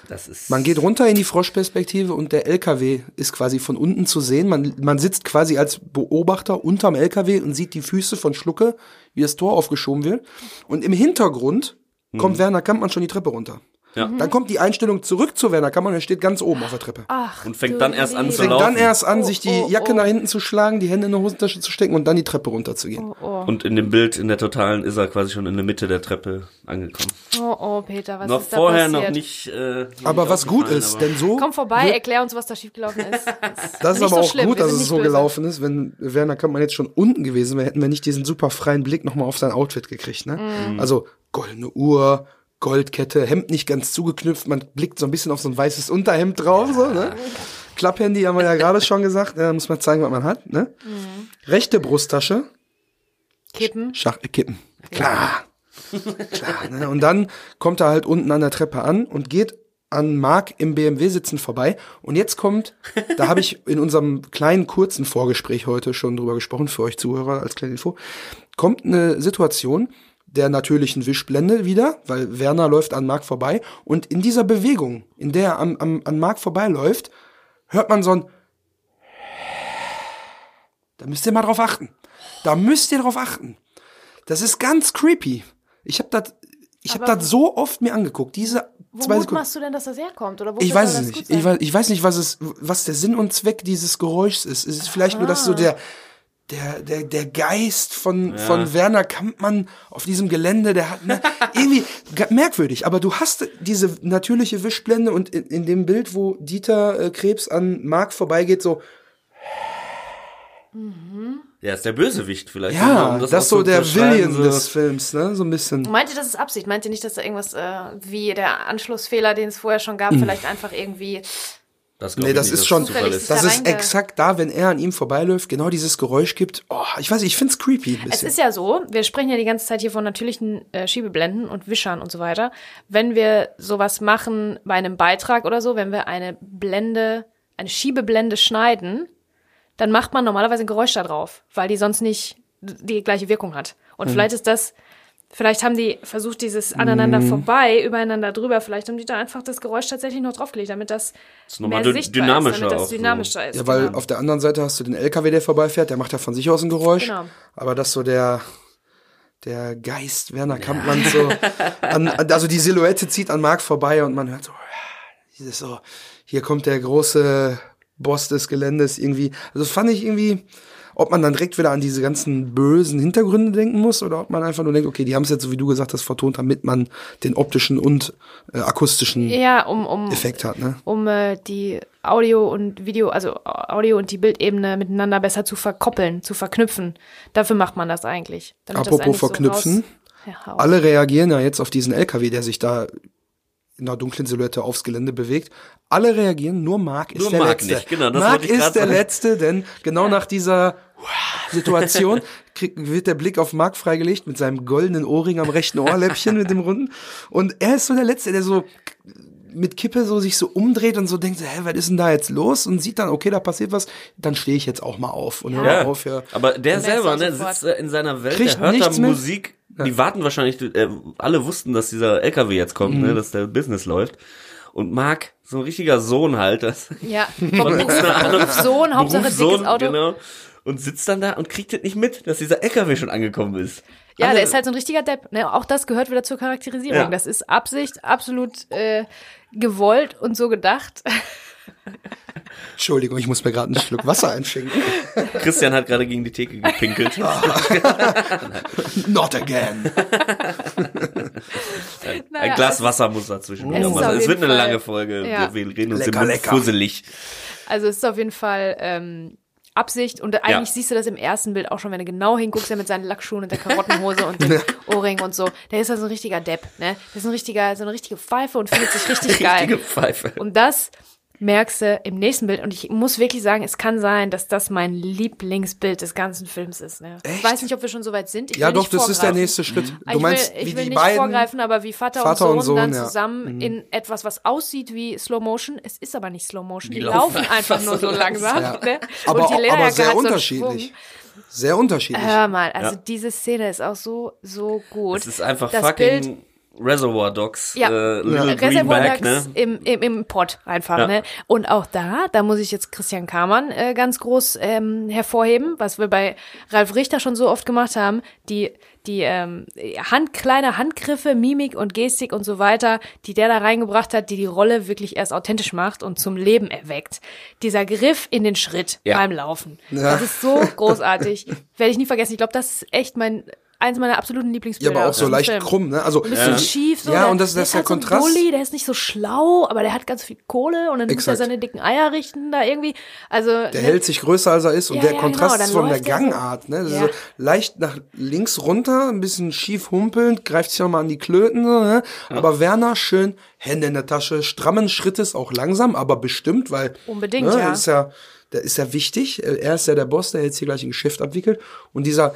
A: Das ist
C: Man geht runter in die Froschperspektive und der LKW ist quasi von unten zu sehen. Man, man sitzt quasi als Beobachter unterm LKW und sieht die Füße von Schlucke, wie das Tor aufgeschoben wird. Und im Hintergrund kommt Werner Kampmann schon die Treppe runter.
A: Ja.
C: Dann kommt die Einstellung zurück zu Werner Kampmann und er steht ganz oben auf der Treppe.
B: Ach,
A: Und fängt dann erst an zu
C: Fängt
A: laufen.
C: dann erst an,
B: Oh,
C: sich die
B: oh,
C: Jacke
B: oh.
C: nach hinten zu schlagen, die Hände in die Hosentasche zu stecken und dann die Treppe runterzugehen.
B: Oh, oh.
A: Und in dem Bild, in der Totalen, ist er quasi schon in der Mitte der Treppe angekommen.
B: oh, oh, Peter, was
A: noch
B: ist da
A: vorher
B: passiert?
A: noch nicht. Äh,
C: Aber
A: nicht
C: was gut ist,
A: aber-
C: denn so.
B: Komm vorbei, erklär uns, was da schiefgelaufen ist.
C: Das ist aber
B: so
C: auch
B: schlimm,
C: gut, dass es so
B: böse.
C: gelaufen ist. Wenn Werner Kampmann jetzt schon unten gewesen wäre, hätten wir nicht diesen super freien Blick nochmal auf sein Outfit gekriegt. Ne?
B: Mhm.
C: Also goldene Uhr, Goldkette, Hemd nicht ganz zugeknüpft, man blickt so ein bisschen auf so ein weißes Unterhemd drauf. So, ne? Klapphandy haben wir ja gerade schon gesagt. Da muss man zeigen, was man hat. Ne? Rechte Brusttasche.
B: Kippen.
C: Schach, äh, Kippen. Klar. Klar. Ne? Und dann kommt er halt unten an der Treppe an und geht an Mark im BMW sitzen vorbei. Und jetzt kommt, da habe ich in unserem kleinen kurzen Vorgespräch heute schon drüber gesprochen, für euch Zuhörer als kleine Info, kommt eine Situation der natürlichen Wischblende wieder, weil Werner läuft an Mark vorbei. Und in dieser Bewegung, in der er am, am, an Mark vorbeiläuft, hört man so ein da müsst ihr mal drauf achten. Da müsst ihr drauf achten. Das ist ganz creepy. Ich habe das ich habe das so oft mir angeguckt. Diese zwei Sekunden.
B: machst du denn, dass das herkommt? Oder
C: Ich weiß es nicht. Ich weiß, ich weiß nicht, was es, was der Sinn und Zweck dieses Geräuschs ist. Es ist vielleicht nur, dass so der, der, der, der Geist von, von Werner Kampmann auf diesem Gelände, der hat ne, irgendwie merkwürdig. Aber du hast diese natürliche Wischblende und in, in dem Bild, wo Dieter äh, Krebs an Marc vorbeigeht, so,
A: Ja, ist der Bösewicht vielleicht.
C: ja,
A: um
C: das, ist so der William
A: so.
C: des Films, ne, so ein bisschen.
B: Meint ihr, das ist Absicht? Meint ihr nicht, dass da irgendwas äh, wie der Anschlussfehler, den es vorher schon gab, vielleicht einfach irgendwie.
A: Das
C: Nee, das
A: nicht,
C: ist schon,
A: es ist.
C: das
B: da
C: ist exakt da, wenn er an ihm vorbeiläuft, genau dieses Geräusch gibt. Oh, ich weiß, nicht, ich find's creepy ein
B: Es
C: bisschen.
B: ist ja so, wir sprechen ja die ganze Zeit hier von natürlichen äh, Schiebeblenden und Wischern und so weiter. Wenn wir sowas machen bei einem Beitrag oder so, wenn wir eine Blende, eine Schiebeblende schneiden, dann macht man normalerweise ein Geräusch da drauf, weil die sonst nicht die gleiche Wirkung hat. Und
C: Hm.
B: vielleicht ist das, vielleicht haben die versucht, dieses aneinander
C: Hm.
B: vorbei, übereinander drüber, vielleicht haben die da einfach das Geräusch tatsächlich noch draufgelegt, damit das,
A: ist nochmal
B: mehr sichtbar
A: dynamischer
B: ist, damit
A: auch
B: das
A: so.
B: dynamischer ist.
C: Ja, weil
B: genau.
C: auf der anderen Seite hast du den LKW, der vorbeifährt, der macht ja von sich aus ein Geräusch.
B: Genau.
C: Aber das so der, der Geist Werner Kampmann so, an, also die Silhouette zieht an Marc vorbei und man hört so, dieses so, hier kommt der große Boss des Geländes irgendwie. Also das fand ich irgendwie, ob man dann direkt wieder an diese ganzen bösen Hintergründe denken muss oder ob man einfach nur denkt, okay, die haben es jetzt, so wie du gesagt hast, vertont, damit man den optischen und äh, akustischen
B: ja, um, um,
C: Effekt hat, ne?
B: um äh, die Audio und Video, also Audio und die Bildebene miteinander besser zu verkoppeln, zu verknüpfen. Dafür macht man das eigentlich. damit das
C: Apropos
B: eigentlich so
C: verknüpfen,
B: raus- ja,
C: Alle reagieren ja jetzt auf diesen LKW, der sich da in einer dunklen Silhouette aufs Gelände bewegt. Alle reagieren, nur Mark ist
A: Nur
C: der
A: Mark
C: Letzte.
A: nicht, genau, das
C: Mark ist der
A: sagen.
C: Letzte, denn genau nach dieser Situation krieg, wird der Blick auf Mark freigelegt mit seinem goldenen Ohrring am rechten Ohrläppchen mit dem runden. Und er ist so der Letzte, der so mit Kippe so sich so umdreht und so denkt, hä, was ist denn da jetzt los? Und sieht dann, okay, da passiert was, dann stehe ich jetzt auch mal auf und höre
A: Ja,
C: auf. Ja.
A: aber der
B: Und der
A: selber, ne, sitzt in seiner Welt,
C: Kriegt
A: der hört da
C: nichts mit.
A: Musik. Die warten wahrscheinlich, äh, alle wussten, dass dieser LKW jetzt kommt,
C: Mhm.
A: ne, dass der Business läuft. Und Mark, so ein richtiger Sohn halt, das
B: Ja,
A: von
B: vom Berufssohn, Hauptsache dickes
A: Berufssohn,
B: Auto.
A: Genau. Und sitzt dann da und kriegt das nicht mit, dass dieser LKW schon angekommen ist.
B: Ja,
A: Alle-
B: der ist halt so ein richtiger Depp. Ne? Auch das gehört wieder zur Charakterisierung.
A: Ja.
B: Das ist Absicht, absolut äh, gewollt und so gedacht.
C: Entschuldigung, ich muss mir gerade einen Schluck Wasser einschenken.
A: Christian hat gerade gegen die Theke gepinkelt.
C: Not again.
A: Ein Glas Wasser muss dazwischen
B: Es auf
A: Es wird eine
B: Fall-
A: lange Folge.
B: Ja.
A: Wir, reden uns
C: Lecker,
A: im Mund
C: lecker.
A: fusselig.
B: Also es ist auf jeden Fall ähm, Absicht und eigentlich siehst du das im ersten Bild auch schon, wenn du genau hinguckst, der mit seinen Lackschuhen und der Karottenhose und dem Ohrring und so. Der ist ja so ein richtiger Depp, ne? Der ist ein richtiger, so eine richtige Pfeife und findet sich richtig geil.
A: Richtige Pfeife.
B: Und das merkst du im nächsten Bild. Und ich muss wirklich sagen, es kann sein, dass das mein Lieblingsbild des ganzen Films ist. Ne? Ich weiß nicht, ob wir schon so weit sind. Ich
C: Ja,
B: will
C: doch,
B: nicht
C: das ist der
B: vorgreifen.
C: nächste Schritt.
B: Ich
C: Du meinst,
B: will, ich
C: wie
B: will
C: die
B: nicht
C: beiden.
B: vorgreifen, aber wie Vater,
C: Vater
B: und
C: und
B: Sohn, dann
C: Sohn, ja.
B: zusammen in etwas, was aussieht wie Slow Motion. Es ist aber nicht Slow Motion. Die,
A: Die
B: laufen einfach nur so
A: so
B: langsam.
C: Ja.
B: Ne?
C: Aber,
B: und die
C: aber sehr
B: so
C: unterschiedlich.
B: Schwung.
C: Sehr unterschiedlich.
B: Hör mal, also
A: Ja.
B: diese Szene ist auch so, so gut.
A: Es ist einfach
B: das
A: fucking
B: Bild,
A: Reservoir Dogs.
B: Ja.
A: Äh, Little
B: Ja. Reservoir
A: Greenback,
B: Dogs
A: ne?
B: im, im, im Pott einfach,
A: Ja.
B: ne? Und auch da, da muss ich jetzt Christian Kamann äh, ganz groß ähm, hervorheben, was wir bei Ralf Richter schon so oft gemacht haben, die die ähm, Hand, kleine Handgriffe, Mimik und Gestik und so weiter, die der da reingebracht hat, die die Rolle wirklich erst authentisch macht und zum Leben erweckt. Dieser Griff in den Schritt
A: Ja.
B: beim Laufen,
C: Ja.
B: das ist so großartig, werde ich nie vergessen. Ich glaube, das ist echt mein eins meiner absoluten
C: Ja,
B: Lieblingsbilder.
C: aber auch so leicht
B: Film.
C: krumm, ne? Also
B: Ein bisschen
A: Ja.
B: schief. So.
C: Ja,
B: der,
C: und das-
B: der
C: das ist
B: ist
C: der
B: halt so
C: Kontrast.
B: Bully, der ist nicht so schlau, aber der hat ganz viel Kohle und dann muss er
C: Exakt.
B: seine dicken Eier richten da irgendwie. Also
C: Der
B: ne,
C: hält sich größer als er ist und
B: Ja,
C: der
B: ja,
C: Kontrast
B: genau,
C: ist von der
B: der.
C: Gangart, ne?
B: Ja.
C: so leicht nach links runter, ein bisschen schief humpelnd, greift sich nochmal an die Klöten, so, ne? Aber Werner schön Hände in der Tasche, strammen Schrittes, auch langsam, aber bestimmt, weil
B: Unbedingt,
C: ne,
B: ja.
C: Ist ja, der ist ja wichtig. Er ist ja der Boss, der jetzt hier gleich ein Geschäft abwickelt. Und dieser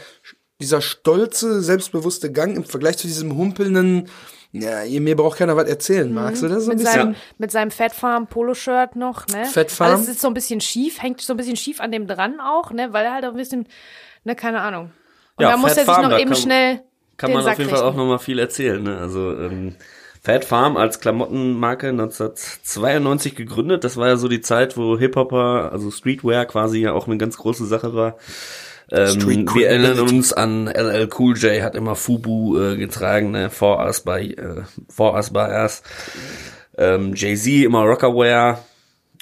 C: dieser stolze, selbstbewusste Gang im Vergleich zu diesem humpelnden, ja, mir braucht keiner was erzählen, magst du das so ein
B: mit
C: bisschen?
B: seinem, mit seinem Fat Farm Polo-Shirt noch, ne?
C: Fat Farm?
B: Alles ist so ein bisschen schief, hängt so ein bisschen schief an dem dran auch, ne? Weil er halt auch ein bisschen, ne, keine Ahnung. Und
A: Ja,
B: da muss
A: Fat
B: er sich
A: Farm,
B: noch eben
A: kann-
B: schnell
A: kann
B: den
A: man
B: Sack
A: auf jeden Fall auch nochmal viel erzählen. Ne? Also ähm, Fat Farm als Klamottenmarke 1992 gegründet. Das war ja so die Zeit, wo Hip-Hopper, also Streetwear quasi ja auch eine ganz große Sache war. Ähm, wir erinnern uns an LL Cool J, hat immer Fubu äh, getragen, ne? For Us by, äh, For Us by Us. Ähm, Jay-Z immer Rockerwear.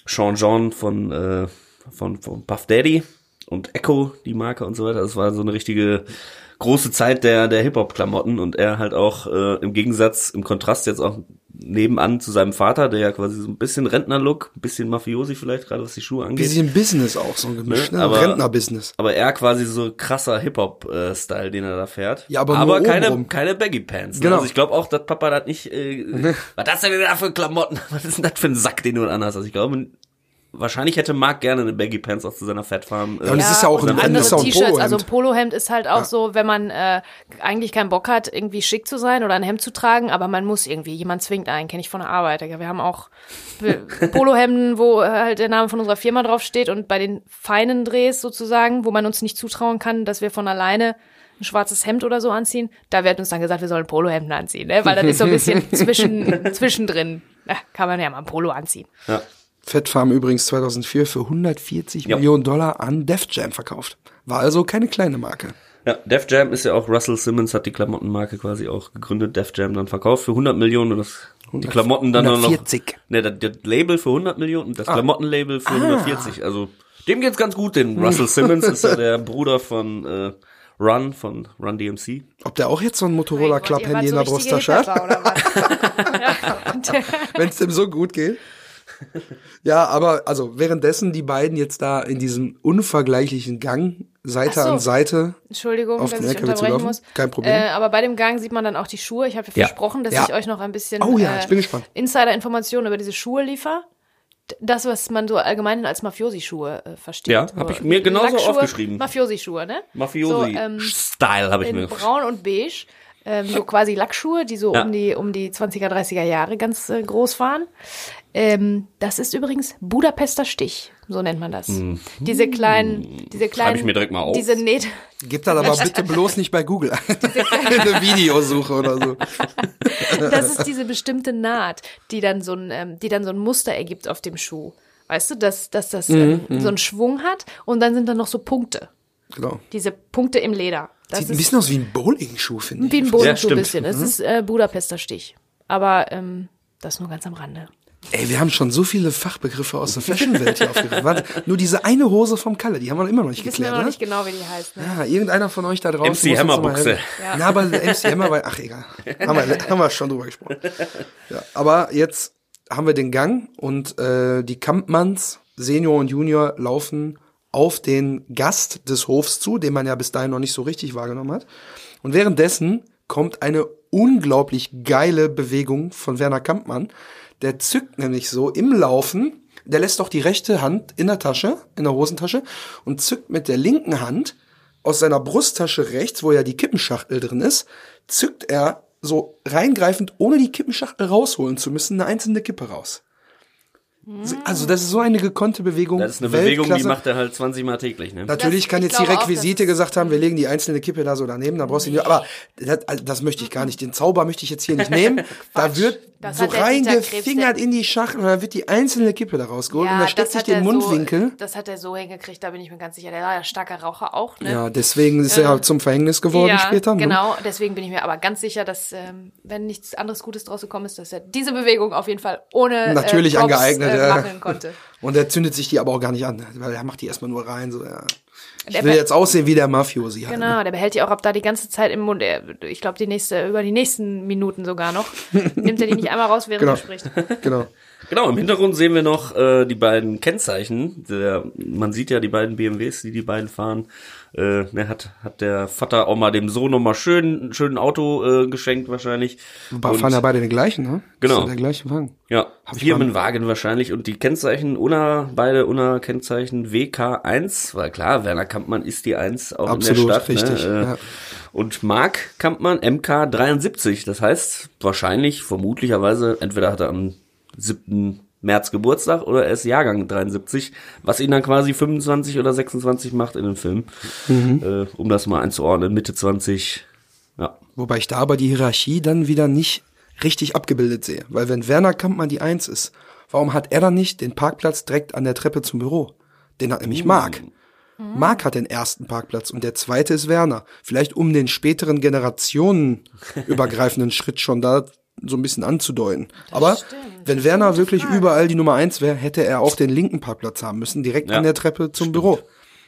A: Sean John von, äh, von, von Puff Daddy und Echo, die Marke und so weiter. Das war so eine richtige große Zeit der, der Hip-Hop-Klamotten und er halt auch äh, im Gegensatz, im Kontrast jetzt auch nebenan zu seinem Vater, der ja quasi so ein bisschen Rentner-Look, ein bisschen Mafiosi vielleicht, gerade was die Schuhe angeht.
C: Bisschen Business auch, so ein Gemisch,
A: Ne,
C: ne?
A: aber-
C: Rentner-Business.
A: Aber er quasi so krasser Hip-Hop-Style, den er da fährt.
C: Ja, aber nur
A: keine,
C: obenrum.
A: keine Baggy Pants. Ne?
C: Genau.
A: Also ich glaube auch, dass Papa das nicht. Äh, was das denn da für Klamotten? Was ist denn das für ein Sack, den du anhast? Also ich glaube, wahrscheinlich hätte Mark gerne eine Baggy Pants auch zu seiner Fat Farm. Äh,
C: Ja, und es ist ja auch
B: und
C: ein-
B: andere
C: das ist ja auch ein
B: T-Shirts, also ein
C: Polohemd.
B: Ist halt auch so, wenn man äh, eigentlich keinen Bock hat, irgendwie schick zu sein oder ein Hemd zu tragen, aber man muss irgendwie, jemand zwingt einen, kenne ich von der Arbeit. Wir haben auch Polohemden, wo halt der Name von unserer Firma draufsteht und bei den feinen Drehs sozusagen, wo man uns nicht zutrauen kann, dass wir von alleine ein schwarzes Hemd oder so anziehen, da wird uns dann gesagt, wir sollen Polohemden anziehen, ne? weil das ist so ein bisschen zwischen, zwischendrin. Ja, kann man ja mal ein Polo anziehen.
A: ja.
C: Fat Farm übrigens 2004 für 140
A: Ja.
C: Millionen Dollar an Def Jam verkauft. War also keine kleine Marke.
A: Ja, Def Jam ist ja auch, Russell Simmons hat die Klamottenmarke quasi auch gegründet, Def Jam dann verkauft für 100 Millionen und das, die Klamotten dann nur noch,
C: 140.
A: ne, das, Label für 100 Millionen und das
C: Ah.
A: Klamottenlabel für 140, also dem geht's ganz gut, den Russell Simmons ist ja der Bruder von äh, Run, von Run DMC.
C: Ob der auch jetzt so ein Motorola Club Handy in der
B: so
C: Brusttasche hat?
B: Hip-Hopper, oder was?
C: Wenn es dem so gut geht. Ja, aber also währenddessen die beiden jetzt da in diesem unvergleichlichen Gang Seite
B: so.
C: an Seite
B: Entschuldigung,
C: Auf
B: dass
C: den
B: ich
C: LKW
B: unterbrechen
C: laufen?
B: muss.
C: Kein Problem.
B: Äh, aber bei dem Gang sieht man dann auch die Schuhe. Ich habe ja
A: Ja.
B: versprochen, dass
C: Ja.
B: ich euch noch ein bisschen
C: Oh ja, ich bin gespannt.
B: Insider-Informationen über diese Schuhe liefer. D- Das, was man so allgemein als Mafiosi-Schuhe äh, versteht.
A: Ja, hab ich mir genauso
B: Lackschuhe,
A: aufgeschrieben.
B: Mafiosi-Schuhe, ne?
A: Mafiosi
B: So, ähm,
A: Style habe ich
B: in
A: mir
B: braun und beige. Ähm, so quasi Lackschuhe, die so
A: Ja.
B: um die um die 20er, 30er Jahre ganz äh, groß waren. Ähm, das ist übrigens Budapester Stich, so nennt man das. Diese kleinen, diese kleinen,
A: Mhm. ich mir direkt mal auf.
B: diese Nähte,
C: Gib das aber bitte bloß nicht bei Google ein. Eine Videosuche oder so.
B: das ist diese bestimmte Naht, die dann so ein, ähm, die dann so ein Muster ergibt auf dem Schuh. Weißt du, dass, dass das ähm,
C: Mhm,
B: so einen Schwung hat und dann sind da noch so Punkte.
C: Genau.
B: Diese Punkte im Leder. Das
C: Sieht ein bisschen aus wie ein Bowling-Schuh, finde ich.
B: wie ein
A: Ja,
B: Bodenschuh
A: stimmt.
B: bisschen. Es ist äh, Budapester Stich. Aber ähm, das nur ganz am Rande.
C: Ey, wir haben schon so viele Fachbegriffe aus der Fashion-Welt hier aufgegriffen. Warte, nur diese eine Hose vom Kalle, die haben wir immer noch nicht
B: Wissen wir
C: geklärt,
B: noch
C: ne?
B: nicht genau, wie die heißt. Ne?
C: Ja, irgendeiner von euch da draußen.
A: MC Hammer
C: noch
A: Buchse.
B: Ja.
C: Ja, aber MC Hammer, weil, ach egal. Haben wir, haben wir schon drüber gesprochen. Ja, aber jetzt haben wir den Gang und äh, die Kampmanns, Senior und Junior, laufen auf den Gast des Hofs zu, den man ja bis dahin noch nicht so richtig wahrgenommen hat. Und währenddessen kommt eine unglaublich geile Bewegung von Werner Kampmann. Der zückt nämlich so im Laufen, der lässt doch die rechte Hand in der Tasche, in der Hosentasche und zückt mit der linken Hand aus seiner Brusttasche rechts, wo ja die Kippenschachtel drin ist, zückt er so reingreifend, ohne die Kippenschachtel rausholen zu müssen, eine einzelne Kippe raus. Also das ist so eine gekonnte Bewegung.
A: Das ist eine Bewegung, die
C: Weltklasse.
A: macht er halt 20 Mal täglich, ne?
C: Natürlich
B: Das-
C: kann jetzt die
B: auch,
C: Requisite
B: dass-
C: gesagt haben, wir legen die einzelne Kippe da so daneben, da brauchst du nicht, aber das, also das möchte ich gar nicht, den Zauber möchte ich jetzt hier nicht nehmen. da wird
B: Das
C: so reingefingert in die Schachtel und da wird die einzelne Kippe da rausgeholt und da steckt sich den Mundwinkel.
B: So, das hat er so hingekriegt, da bin ich mir ganz sicher. Der war ja starker Raucher auch, ne?
C: ja, deswegen ist er ja zum Verhängnis geworden
B: Ja,
C: später. ne?
B: genau. Deswegen bin ich mir aber ganz sicher, dass, ähm, wenn nichts anderes Gutes draus gekommen ist, dass er diese Bewegung auf jeden Fall ohne
C: Natürlich
B: äh, Props,
C: angeeignet,
B: äh,
C: ja.
B: machen konnte.
C: Und er zündet sich die aber auch gar nicht an, weil er macht die erstmal nur rein, so, ja. Ich
B: Der
C: will jetzt aussehen wie der Mafiosi halt.
B: Genau, der behält die auch ab da die ganze Zeit im Mund. Ich glaube, die nächste, über die nächsten Minuten sogar noch. Nimmt er die nicht einmal raus, während
C: Genau.
B: er spricht.
C: Genau.
A: Genau, im Hintergrund sehen wir noch äh, die beiden Kennzeichen. Der, man sieht ja die beiden BMWs, die die beiden fahren. Äh, ne, hat, hat der Vater auch mal dem Sohn noch mal schön, schön Auto äh, geschenkt wahrscheinlich. Und-
C: fahren ja beide den gleichen, ne?
A: Genau.
C: Der gleiche Wagen.
A: Ja,
C: Hab ich
A: Firmenwagen wahrscheinlich und die Kennzeichen, UNA, beide UNA-Kennzeichen WK1, weil klar, Werner Kampmann ist die 1 auch
C: Absolut,
A: in der Stadt.
C: richtig,
A: Ne?
C: Ja.
A: Und Marc Kampmann MK73, das heißt wahrscheinlich, vermutlicherweise, entweder hat er am 7. März Geburtstag oder er ist Jahrgang 73, was ihn dann quasi 25 oder 26 macht in dem Film,
C: Mhm.
A: äh, um das mal einzuordnen, Mitte 20, ja.
C: Wobei ich da aber die Hierarchie dann wieder nicht richtig abgebildet sehe. Weil wenn Werner Kampmann die Eins ist, warum hat er dann nicht den Parkplatz direkt an der Treppe zum Büro? Den hat nämlich Marc. Marc hat den ersten Parkplatz und der zweite ist Werner. Vielleicht um den späteren Generationen übergreifenden Schritt schon da so ein bisschen anzudeuten. Aber wenn Werner wirklich überall die Nummer eins wäre, hätte er auch den linken Parkplatz haben müssen, direkt
A: Ja,
C: an der Treppe zum Büro.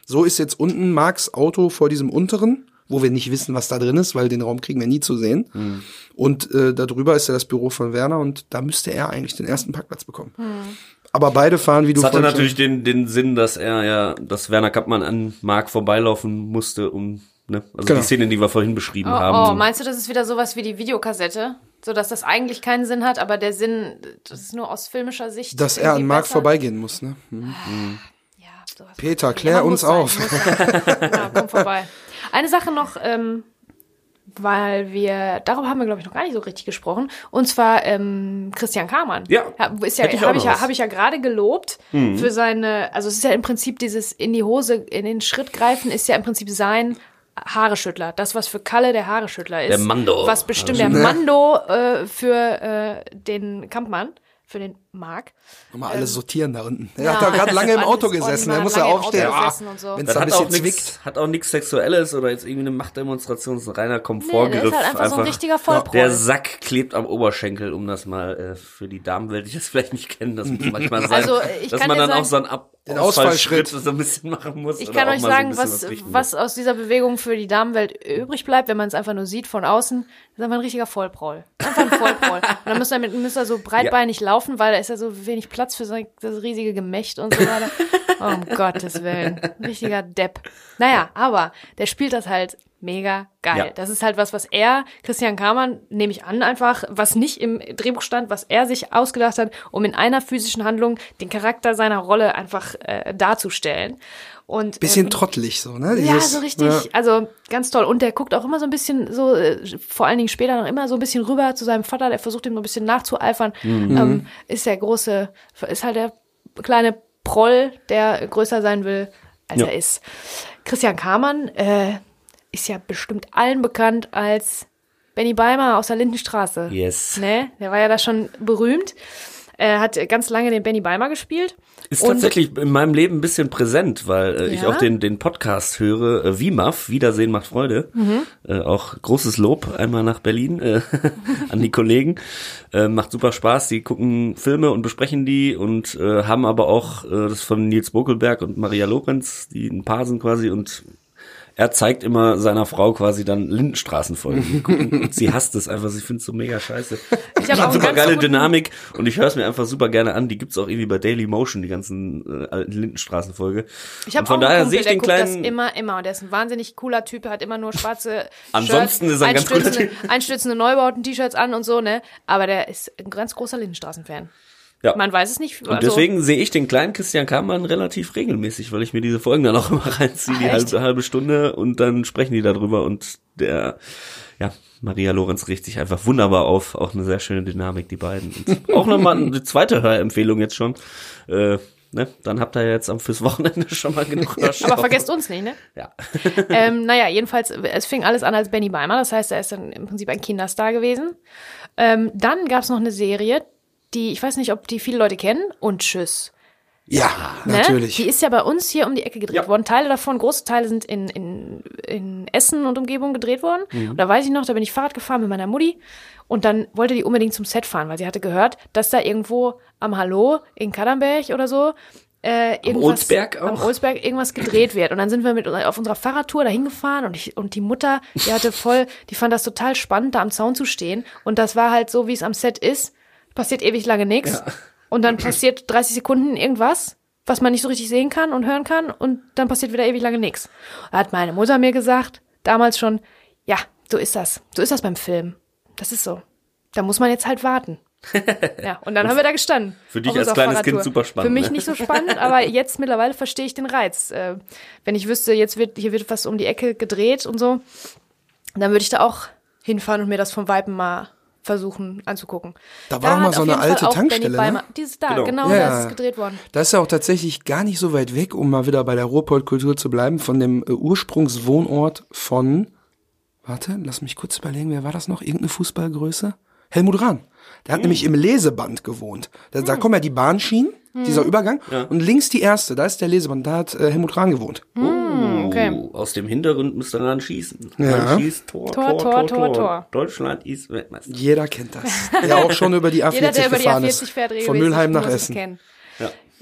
C: So ist jetzt unten Marks Auto vor diesem unteren, wo wir nicht wissen, was da drin ist, weil den Raum kriegen wir nie zu sehen.
A: Hm.
C: Und äh, darüber ist ja das Büro von Werner und da müsste er eigentlich den ersten Parkplatz bekommen.
B: Hm.
C: Aber beide fahren, wie du
A: Das hatte natürlich den, den Sinn, dass er ja, dass Werner Kampmann an Marc vorbeilaufen musste, um, ne, also
C: Genau.
A: die Szene, die wir vorhin beschrieben
B: Oh,
A: haben.
B: oh, meinst du, das ist wieder sowas wie die Videokassette? So dass das eigentlich keinen Sinn hat, aber der Sinn, das ist nur aus filmischer Sicht.
C: dass er an Marc vorbeigehen muss. Ne? Hm.
B: Ja, sowas.
C: Peter, klär
B: Ja,
C: uns
B: sein,
C: auf.
B: sein. genau, komm vorbei. Eine Sache noch, ähm, weil wir, darüber haben wir, glaube ich, noch gar nicht so richtig gesprochen. Und zwar ähm, Christian Kamann.
A: Ja,
B: ist ja
A: hätte ich
B: habe ich, ja.
A: Mhm.
B: hab ich ja gerade gelobt für seine, also es ist ja im Prinzip dieses in die Hose, in den Schritt greifen, ist ja im Prinzip sein Haareschüttler. Das, was für Kalle der Haareschüttler ist.
A: Der Mando.
B: Was bestimmt der Mando äh, für äh, den Kampmann, für den Marc.
C: Nochmal alles sortieren da unten. Er hat da gerade lange im Auto gesessen. Er muss ja
B: lange im Auto
C: aufstehen.
B: Gesessen und so.
C: Wenn
A: Das
C: es da ein
A: hat auch,
C: bisschen
A: nix,
C: zwickt.
A: hat auch nichts Sexuelles oder jetzt irgendwie eine Machtdemonstration, es ist ein reiner Komfortgriff.
B: Nee, der ist halt einfach so ein richtiger Vollproll.
A: Der Sack klebt am Oberschenkel, um das mal äh, für die Damenwelt, die das vielleicht nicht kennen, das muss manchmal sein,
B: Also, ich
A: dass
B: kann
A: man dann
B: sagen-
A: auch so einen Ab
C: Den
A: Ausfallschritt so ein bisschen machen muss.
B: Ich kann euch
A: so
B: sagen,
A: bisschen
B: was,
A: richten
B: was aus dieser Bewegung für die Damenwelt übrig bleibt, wenn man es einfach nur sieht von außen, ist einfach ein richtiger Vollproll. Einfach ein Vollproll. Und dann müsst ihr, mit, müsst ihr so breitbeinig laufen, weil ist ja so wenig Platz für so das riesige Gemächt und so weiter. Oh, um Gottes Willen. Richtiger Depp. Naja, aber der spielt das halt mega geil.
A: Ja.
B: Das ist halt was, was er, Christian Kamann, nehme ich an, einfach, was nicht im Drehbuch stand, was er sich ausgedacht hat, um in einer physischen Handlung den Charakter seiner Rolle einfach äh, darzustellen. Und,
C: Bisschen
B: ähm,
C: trottelig so, ne?
B: ja,
C: Dieses-
B: so richtig.
C: Ja.
B: Also ganz toll. Und der guckt auch immer so ein bisschen so, äh, vor allen Dingen später noch immer so ein bisschen rüber zu seinem Vater. Der versucht ihm so ein bisschen nachzueifern.
C: Mhm.
B: Ähm, ist der große, ist halt der kleine Proll, der größer sein will, als
A: Ja.
B: er ist. Christian Kamann äh, ist ja bestimmt allen bekannt als Benny Beimer aus der Lindenstraße.
A: Yes.
B: Ne? Der war ja da schon berühmt. Er hat ganz lange den Benny Beimer gespielt.
A: Ist
B: Und-
A: tatsächlich in meinem Leben ein bisschen präsent, weil äh, ich
B: Ja?
A: auch den, den Podcast höre, äh, WIMAF, Wiedersehen macht Freude.
B: Mhm.
A: Äh, auch großes Lob einmal nach Berlin äh, an die Kollegen. Äh, macht super Spaß, die gucken Filme und besprechen die und äh, haben aber auch äh, das von Nils Bokelberg und Maria Lorenz, die ein Paar sind quasi und er zeigt immer seiner Frau quasi dann Lindenstraßenfolgen. sie hasst es einfach, sie findet es so mega scheiße.
B: Ich habe auch
A: super geile Dynamik und ich höre es mir einfach super gerne an. Die gibt's auch irgendwie bei Daily Motion, die ganzen äh, Lindenstraßenfolge.
B: Ich habe
A: von
B: auch
A: daher
B: einen
A: sehe
B: Kumpel,
A: ich
B: der
A: den
B: guckt das
A: kleinen.
B: immer, immer. Und der ist ein wahnsinnig cooler Typ, er hat immer nur schwarze
A: Ansonsten
B: Shirts,
A: ist er ein ganz cooler
B: einstürzende, einstürzende Neubauten-T-Shirts an und so, ne? Aber der ist ein ganz großer Lindenstraßen-Fan.
A: Ja.
B: Man weiß es nicht.
A: Und
B: also-
A: deswegen sehe ich den kleinen Christian Kamann relativ regelmäßig, weil ich mir diese Folgen dann auch immer reinziehe, die halbe, halbe Stunde und dann sprechen die darüber und der, ja, Maria Lorenz riecht sich einfach wunderbar auf, auch eine sehr schöne Dynamik, die beiden. Und auch nochmal eine zweite Hörempfehlung jetzt schon. Äh, ne? Dann habt ihr jetzt am fürs Wochenende schon mal genug Hörstoff.
B: Aber vergesst uns nicht, ne?
A: Ja.
B: ähm, naja, jedenfalls, es fing alles an als Benny Beimer. Das heißt, er ist dann im Prinzip ein Kinderstar gewesen. Ähm, dann gab's noch eine Serie, die, ich weiß nicht, ob die viele Leute kennen, und Tschüss.
C: Ja,
B: Ne?
C: natürlich.
B: Die ist ja bei uns hier um die Ecke gedreht
A: Ja.
B: worden. Teile davon, große Teile sind in, in, in Essen und Umgebung gedreht worden.
C: Mhm.
B: Und da weiß ich noch, da bin ich Fahrrad gefahren mit meiner Mutti. Und dann wollte die unbedingt zum Set fahren, weil sie hatte gehört, dass da irgendwo am Hallo in Kadernberg oder so äh, irgendwas,
A: Olsberg auch?
B: am Olsberg irgendwas gedreht wird. Und dann sind wir mit auf unserer Fahrradtour dahin gefahren und ich, und die Mutter, die hatte voll, die fand das total spannend, da am Zaun zu stehen. Und das war halt so, wie es am Set ist. Passiert ewig lange nichts. Und dann passiert 30 Sekunden irgendwas, was man nicht so richtig sehen kann und hören kann. Und dann passiert wieder ewig lange nichts. Hat meine Mutter mir gesagt, damals schon, ja, so ist das. So ist das beim Film. Das ist so. Da muss man jetzt halt warten. Ja, und dann haben wir da gestanden.
A: Für dich als kleines Kind super spannend,
B: Für mich
A: ne?
B: nicht so spannend, aber jetzt mittlerweile verstehe ich den Reiz. Äh, wenn ich wüsste, jetzt wird, hier wird was um die Ecke gedreht und so, dann würde ich da auch hinfahren und mir das vom Weiben mal versuchen anzugucken.
C: Da war doch mal so eine alte Tankstelle, ne?
B: Dieses da,
A: Genau.
B: genau,
C: Ja,
B: da ist es gedreht worden.
C: Das ist ja auch tatsächlich gar nicht so weit weg, um mal wieder bei der Ruhrpott-Kultur zu bleiben, von dem äh, Ursprungswohnort von, warte, lass mich kurz überlegen, wer war das noch? Irgendeine Fußballgröße? Helmut Rahn. Der hat
A: Hm.
C: nämlich im Leseband gewohnt. Da, da kommen ja die Bahnschienen,
B: Hm.
C: dieser Übergang. Und links die erste, da ist der Leseband, da hat äh, Helmut Rahn gewohnt.
B: Hm, okay.
A: Oh, aus dem Hintergrund müsste ran schießen.
C: Ja.
A: Ran schießt, Tor,
B: Tor, Tor, Tor, Tor.
A: Deutschland ist Weltmeister.
C: Jeder kennt das. Der auch schon über die A40
B: Jeder, der über die
C: gefahren
B: A40
C: ist.
B: fährt,
C: Von
B: regelmäßig,
C: Mülheim nach Essen.
B: kennen.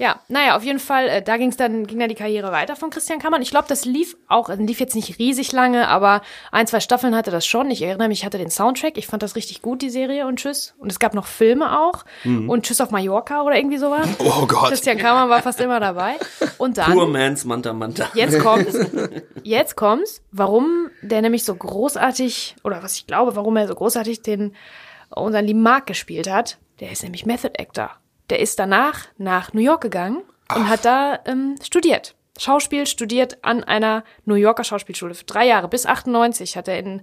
A: Ja.
B: Ja, naja, auf jeden Fall, äh, da ging's dann, ging dann die Karriere weiter von Christian Kammann. Ich glaube, das lief auch, also lief jetzt nicht riesig lange, aber ein, zwei Staffeln hatte das schon. Ich erinnere mich, ich hatte den Soundtrack. Ich fand das richtig gut, die Serie und Tschüss. Und es gab noch Filme auch. Und Tschüss auf Mallorca oder irgendwie sowas.
C: Oh Gott.
B: Christian Kammann war fast immer dabei. Und dann.
A: Poor Man's Manta Manta.
B: Jetzt kommt's. Jetzt kommt's, warum der nämlich so großartig, oder was ich glaube, warum er so großartig den unseren lieben Mark gespielt hat. Der ist nämlich Method Actor. Der ist danach nach New York gegangen und hat da ähm, studiert. Schauspiel studiert an einer New Yorker Schauspielschule für drei Jahre. Bis 98 hat er in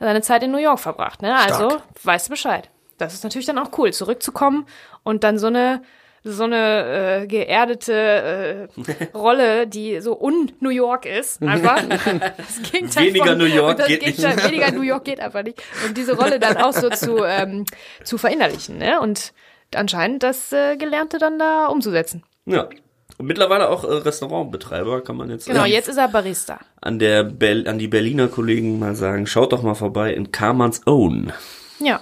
B: seine Zeit in New York verbracht. Ne? Also
C: Stark.
B: weißt du Bescheid. Das ist natürlich dann auch cool, zurückzukommen und dann so eine so eine äh, geerdete äh, Rolle, die so un-New York ist, einfach. Das Gegenteil
A: Weniger
B: von-
A: New York
B: das
A: geht
B: Gegenteil,
A: nicht.
B: Weniger New York geht einfach nicht. Und diese Rolle dann auch so zu, ähm, zu verinnerlichen. Ne? Und anscheinend das äh, Gelernte dann da umzusetzen.
A: Ja. Und mittlerweile auch äh, Restaurantbetreiber, kann man jetzt
B: Genau, jetzt ist er Barista.
A: an, der Bel an die Berliner Kollegen mal sagen, schaut doch mal vorbei in Karmanns Own
B: Ja,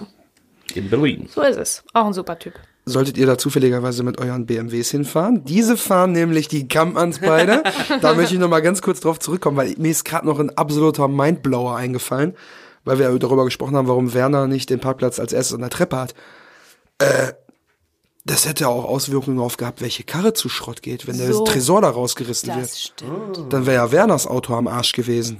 A: in Berlin.
B: so ist es. Auch ein super Typ.
C: solltet ihr da zufälligerweise mit euren BMWs hinfahren. Diese fahren nämlich die Kampmanns beide. da möchte ich noch mal ganz kurz drauf zurückkommen, weil mir ist gerade noch ein absoluter Mindblower eingefallen, weil wir darüber gesprochen haben, warum Werner nicht den Parkplatz als erstes an der Treppe hat. Äh, das hätte auch Auswirkungen darauf gehabt, welche Karre zu Schrott geht, wenn
B: So.
C: der Tresor da rausgerissen
B: Das
C: wird.
B: stimmt.
C: Dann wäre ja Werners Auto am Arsch gewesen.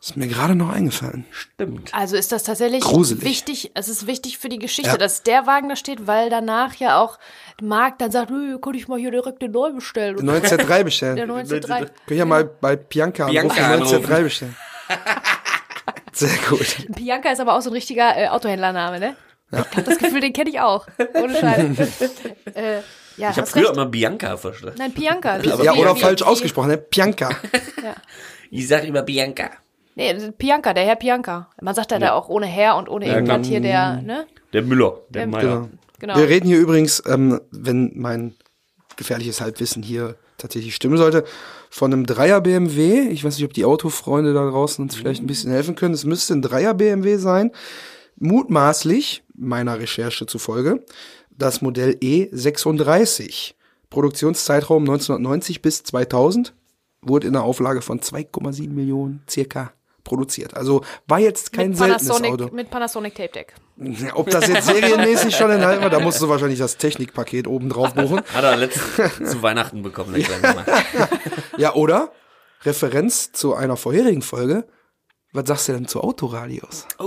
C: Ist mir gerade noch eingefallen.
A: Stimmt.
B: Also ist das tatsächlich
C: Gruselig.
B: wichtig, es ist wichtig für die Geschichte,
C: Ja.
B: dass der Wagen da steht, weil danach ja auch Marc dann sagt, "Nö, kann ich mal hier direkt den neu bestellen.
C: Den 1903 bestellen.
B: Der 1903.
C: Könnt ihr ja mal bei Bianca,
A: Bianca
C: anrufen, 1903
A: anrufen.
C: bestellen. Sehr gut.
B: Bianca ist aber auch so ein richtiger äh, Autohändlername, ne? Ich habe das Gefühl, den kenne ich auch. Ohne Scheiß. äh, ja,
A: Ich habe früher
B: recht.
A: immer Bianca verstanden.
B: Nein, Bianca.
C: Ja, oder
B: wie-
C: falsch
B: wie-
C: ausgesprochen, ne? Bianca.
A: Ich sag immer Bianca.
B: Nee, Bianca, der Herr Bianca. Man sagt ja, da auch ohne Herr und ohne irgendwas hier der, ne?
A: Der Müller, der
B: Der-
A: Meier.
C: Genau.
B: Genau.
C: Wir reden hier übrigens, ähm, wenn mein gefährliches Halbwissen hier tatsächlich stimmen sollte, von einem Dreier BMW. Ich weiß nicht, ob die Autofreunde da draußen uns vielleicht ein bisschen helfen können. Es müsste ein Dreier BMW sein. Mutmaßlich, meiner Recherche zufolge, das Modell E36. Produktionszeitraum 1990 bis 2000 wurde in einer Auflage von 2,7 Millionen circa produziert. Also war jetzt kein
B: mit
C: seltenes
B: Panasonic,
C: Auto.
B: mit Panasonic Tape Deck.
C: Ja, Ob das jetzt serienmäßig schon enthalten war, da musst du wahrscheinlich das Technikpaket oben drauf buchen.
A: Hat er letztens zu Weihnachten bekommen, Mann.
C: Ja, oder? Referenz zu einer vorherigen Folge. Was sagst du denn zu Autoradios?
B: Oh,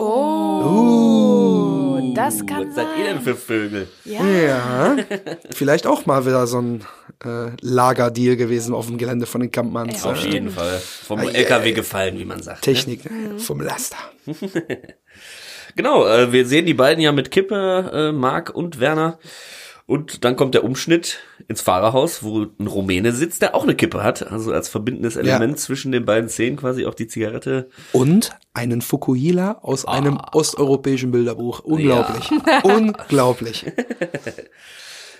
B: das kann
A: Was seid ihr denn für Vögel?
B: Ja.
C: Ja, vielleicht auch mal wieder so ein äh, Lagerdeal gewesen auf dem Gelände von den Kampmanns.
A: Auf
C: Äh,
A: jeden Fall. Vom
C: Ei,
A: LKW gefallen, wie man sagt.
C: Technik
B: Mhm.
C: ne? vom Laster.
A: Genau, äh, wir sehen die beiden ja mit Kippe, äh, Marc und Werner. Und dann kommt der Umschnitt ins Fahrerhaus, wo ein Rumäne sitzt, der auch eine Kippe hat. Also als verbindendes Element zwischen den beiden Szenen quasi auch die Zigarette.
C: Und einen Fukuhila aus einem osteuropäischen Bilderbuch. Unglaublich. Unglaublich.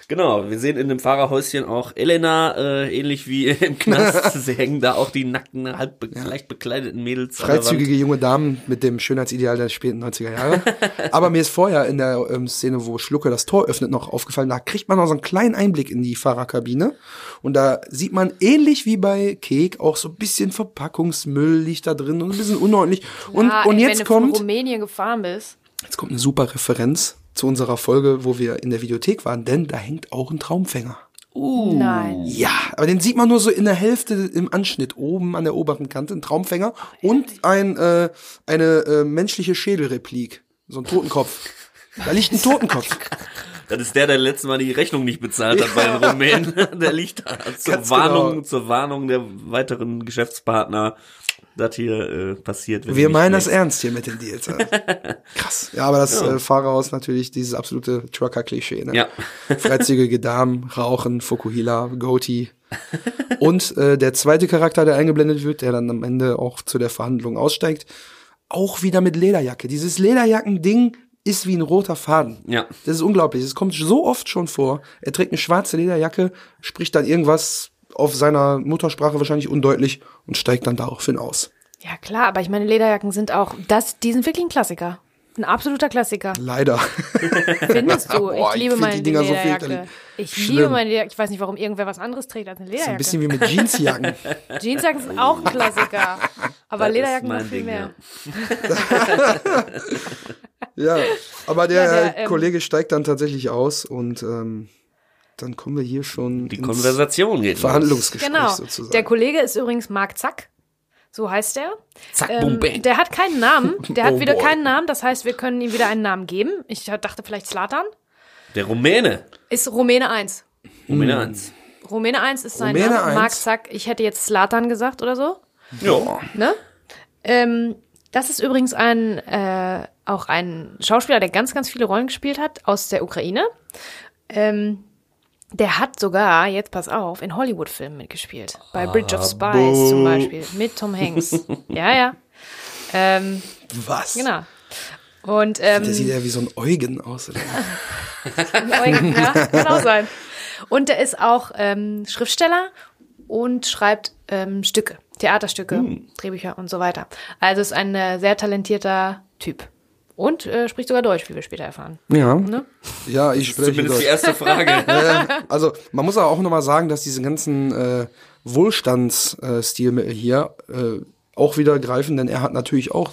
A: Genau, wir sehen in dem Fahrerhäuschen auch Elena, äh, ähnlich wie im Knast. Sie hängen da auch die nackten, halb be leicht bekleideten Mädels.
C: Freizügige junge Damen mit dem Schönheitsideal der späten 90er Jahre. Aber mir ist vorher in der ähm, Szene, wo Schlucke das Tor öffnet, noch aufgefallen, da kriegt man noch so einen kleinen Einblick in die Fahrerkabine. Und da sieht man ähnlich wie bei Kek auch so ein bisschen Verpackungsmüll liegt da drin und ein bisschen unordentlich. Und,
B: Ja,
C: und
B: ey,
C: jetzt
B: wenn du von
C: kommt,
B: Rumänien gefahren bist.
C: jetzt kommt eine super Referenz zu unserer Folge, wo wir in der Videothek waren, denn da hängt auch ein Traumfänger.
B: Nein.
C: Ja, aber den sieht man nur so in der Hälfte im Anschnitt, oben an der oberen Kante, ein Traumfänger und ein, äh, eine äh, menschliche Schädelreplik, so ein Totenkopf. Da liegt ein Totenkopf.
A: Das ist der, der letztes Mal die Rechnung nicht bezahlt hat bei den Rumänen. Der liegt da zur
C: Ganz
A: Warnung,
C: genau.
A: zur Warnung der weiteren Geschäftspartner, dass hier äh, passiert. wenn
C: Wir meinen das ernst hier mit den Deals. Also. Krass. Ja, aber das Äh, Fahrerhaus natürlich dieses absolute Trucker-Klischee. Ne?
A: Ja.
C: Freizügige Damen, Rauchen, Fukuhila, Goatee. Und äh, der zweite Charakter, der eingeblendet wird, der dann am Ende auch zu der Verhandlung aussteigt, auch wieder mit Lederjacke. Dieses Lederjacken-Ding ist wie ein roter Faden.
A: Ja.
C: Das ist unglaublich. Es kommt so oft schon vor. Er trägt eine schwarze Lederjacke, spricht dann irgendwas auf seiner Muttersprache wahrscheinlich undeutlich und steigt dann daraufhin aus.
B: Ja, klar, aber ich meine, Lederjacken sind auch, das, die sind wirklich ein Klassiker. Ein absoluter Klassiker.
C: Leider.
B: Findest du?
C: Boah,
B: ich
C: ich
B: liebe
C: find
B: meine
C: so
B: Lederjacke.
C: fürchterlich.
B: ich
C: Schlimm.
B: liebe meine Lederjacke. Ich weiß nicht, warum irgendwer was anderes trägt als eine
C: So
B: Lederjacke.
C: ein bisschen wie mit Jeansjacken.
B: Jeansjacken sind auch ein Klassiker. Aber
A: Das ist
B: Lederjacken noch viel
A: Ding,
B: mehr.
C: Ja, aber der,
B: Ja, der, ähm,
C: Kollege steigt dann tatsächlich aus und ähm, dann kommen wir hier schon
A: Die
C: ins
A: Konversation geht.
C: Verhandlungsgespräch
B: Genau.
C: sozusagen.
B: Der Kollege ist übrigens Mark Zack. So heißt er.
A: Zack,
B: Ähm,
A: boom, bang.
B: der hat keinen Namen. Der hat
C: Oh
B: wieder
C: boy.
B: keinen Namen. Das heißt, wir können ihm wieder einen Namen geben. Ich dachte vielleicht Slatan.
A: Der Rumäne.
B: Ist Rumäne 1.
A: Rumäne 1.
B: Rumäne 1 ist sein
C: Rumäne
B: Name.
C: 1.
B: Mark Zack. Ich hätte jetzt Slatan gesagt oder so.
A: Ja.
B: Ne? Ähm, das ist übrigens ein äh, auch ein Schauspieler, der ganz, ganz viele Rollen gespielt hat aus der Ukraine. Ähm, der hat sogar, jetzt pass auf, in Hollywood-Filmen mitgespielt. Bei Bridge of Spies zum Beispiel. Mit Tom Hanks. ja, ja. Ähm,
C: Was?
B: genau. Und ähm,
C: Der sieht ja wie so ein Eugen aus. Oder?
B: Eugen, ja, kann auch sein. Und er ist auch ähm, Schriftsteller und schreibt ähm, Stücke, Theaterstücke, Drehbücher und so weiter. Also ist ein äh, sehr talentierter Typ. Und äh, spricht sogar Deutsch, wie wir später erfahren.
C: Ja.
B: Ne?
C: Ja, ich spreche
A: Zumindest die
C: Deutsch.
A: erste Frage.
C: Äh, also man muss aber auch nochmal sagen, dass diese ganzen äh, Wohlstandsstilmittel hier äh, auch wieder greifen, denn er hat natürlich auch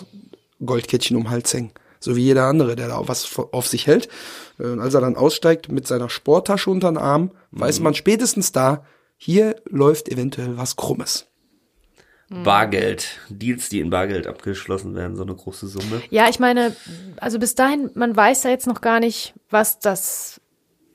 C: Goldkettchen um Hals hängen. So wie jeder andere, der da was auf sich hält. Äh, Und als er dann aussteigt mit seiner Sporttasche unter den Arm, weiß man spätestens da, hier läuft eventuell was Krummes.
A: Bargeld. Deals, die in Bargeld abgeschlossen werden, so eine große Summe.
B: Ja, ich meine, also bis dahin, man weiß ja jetzt noch gar nicht, was das,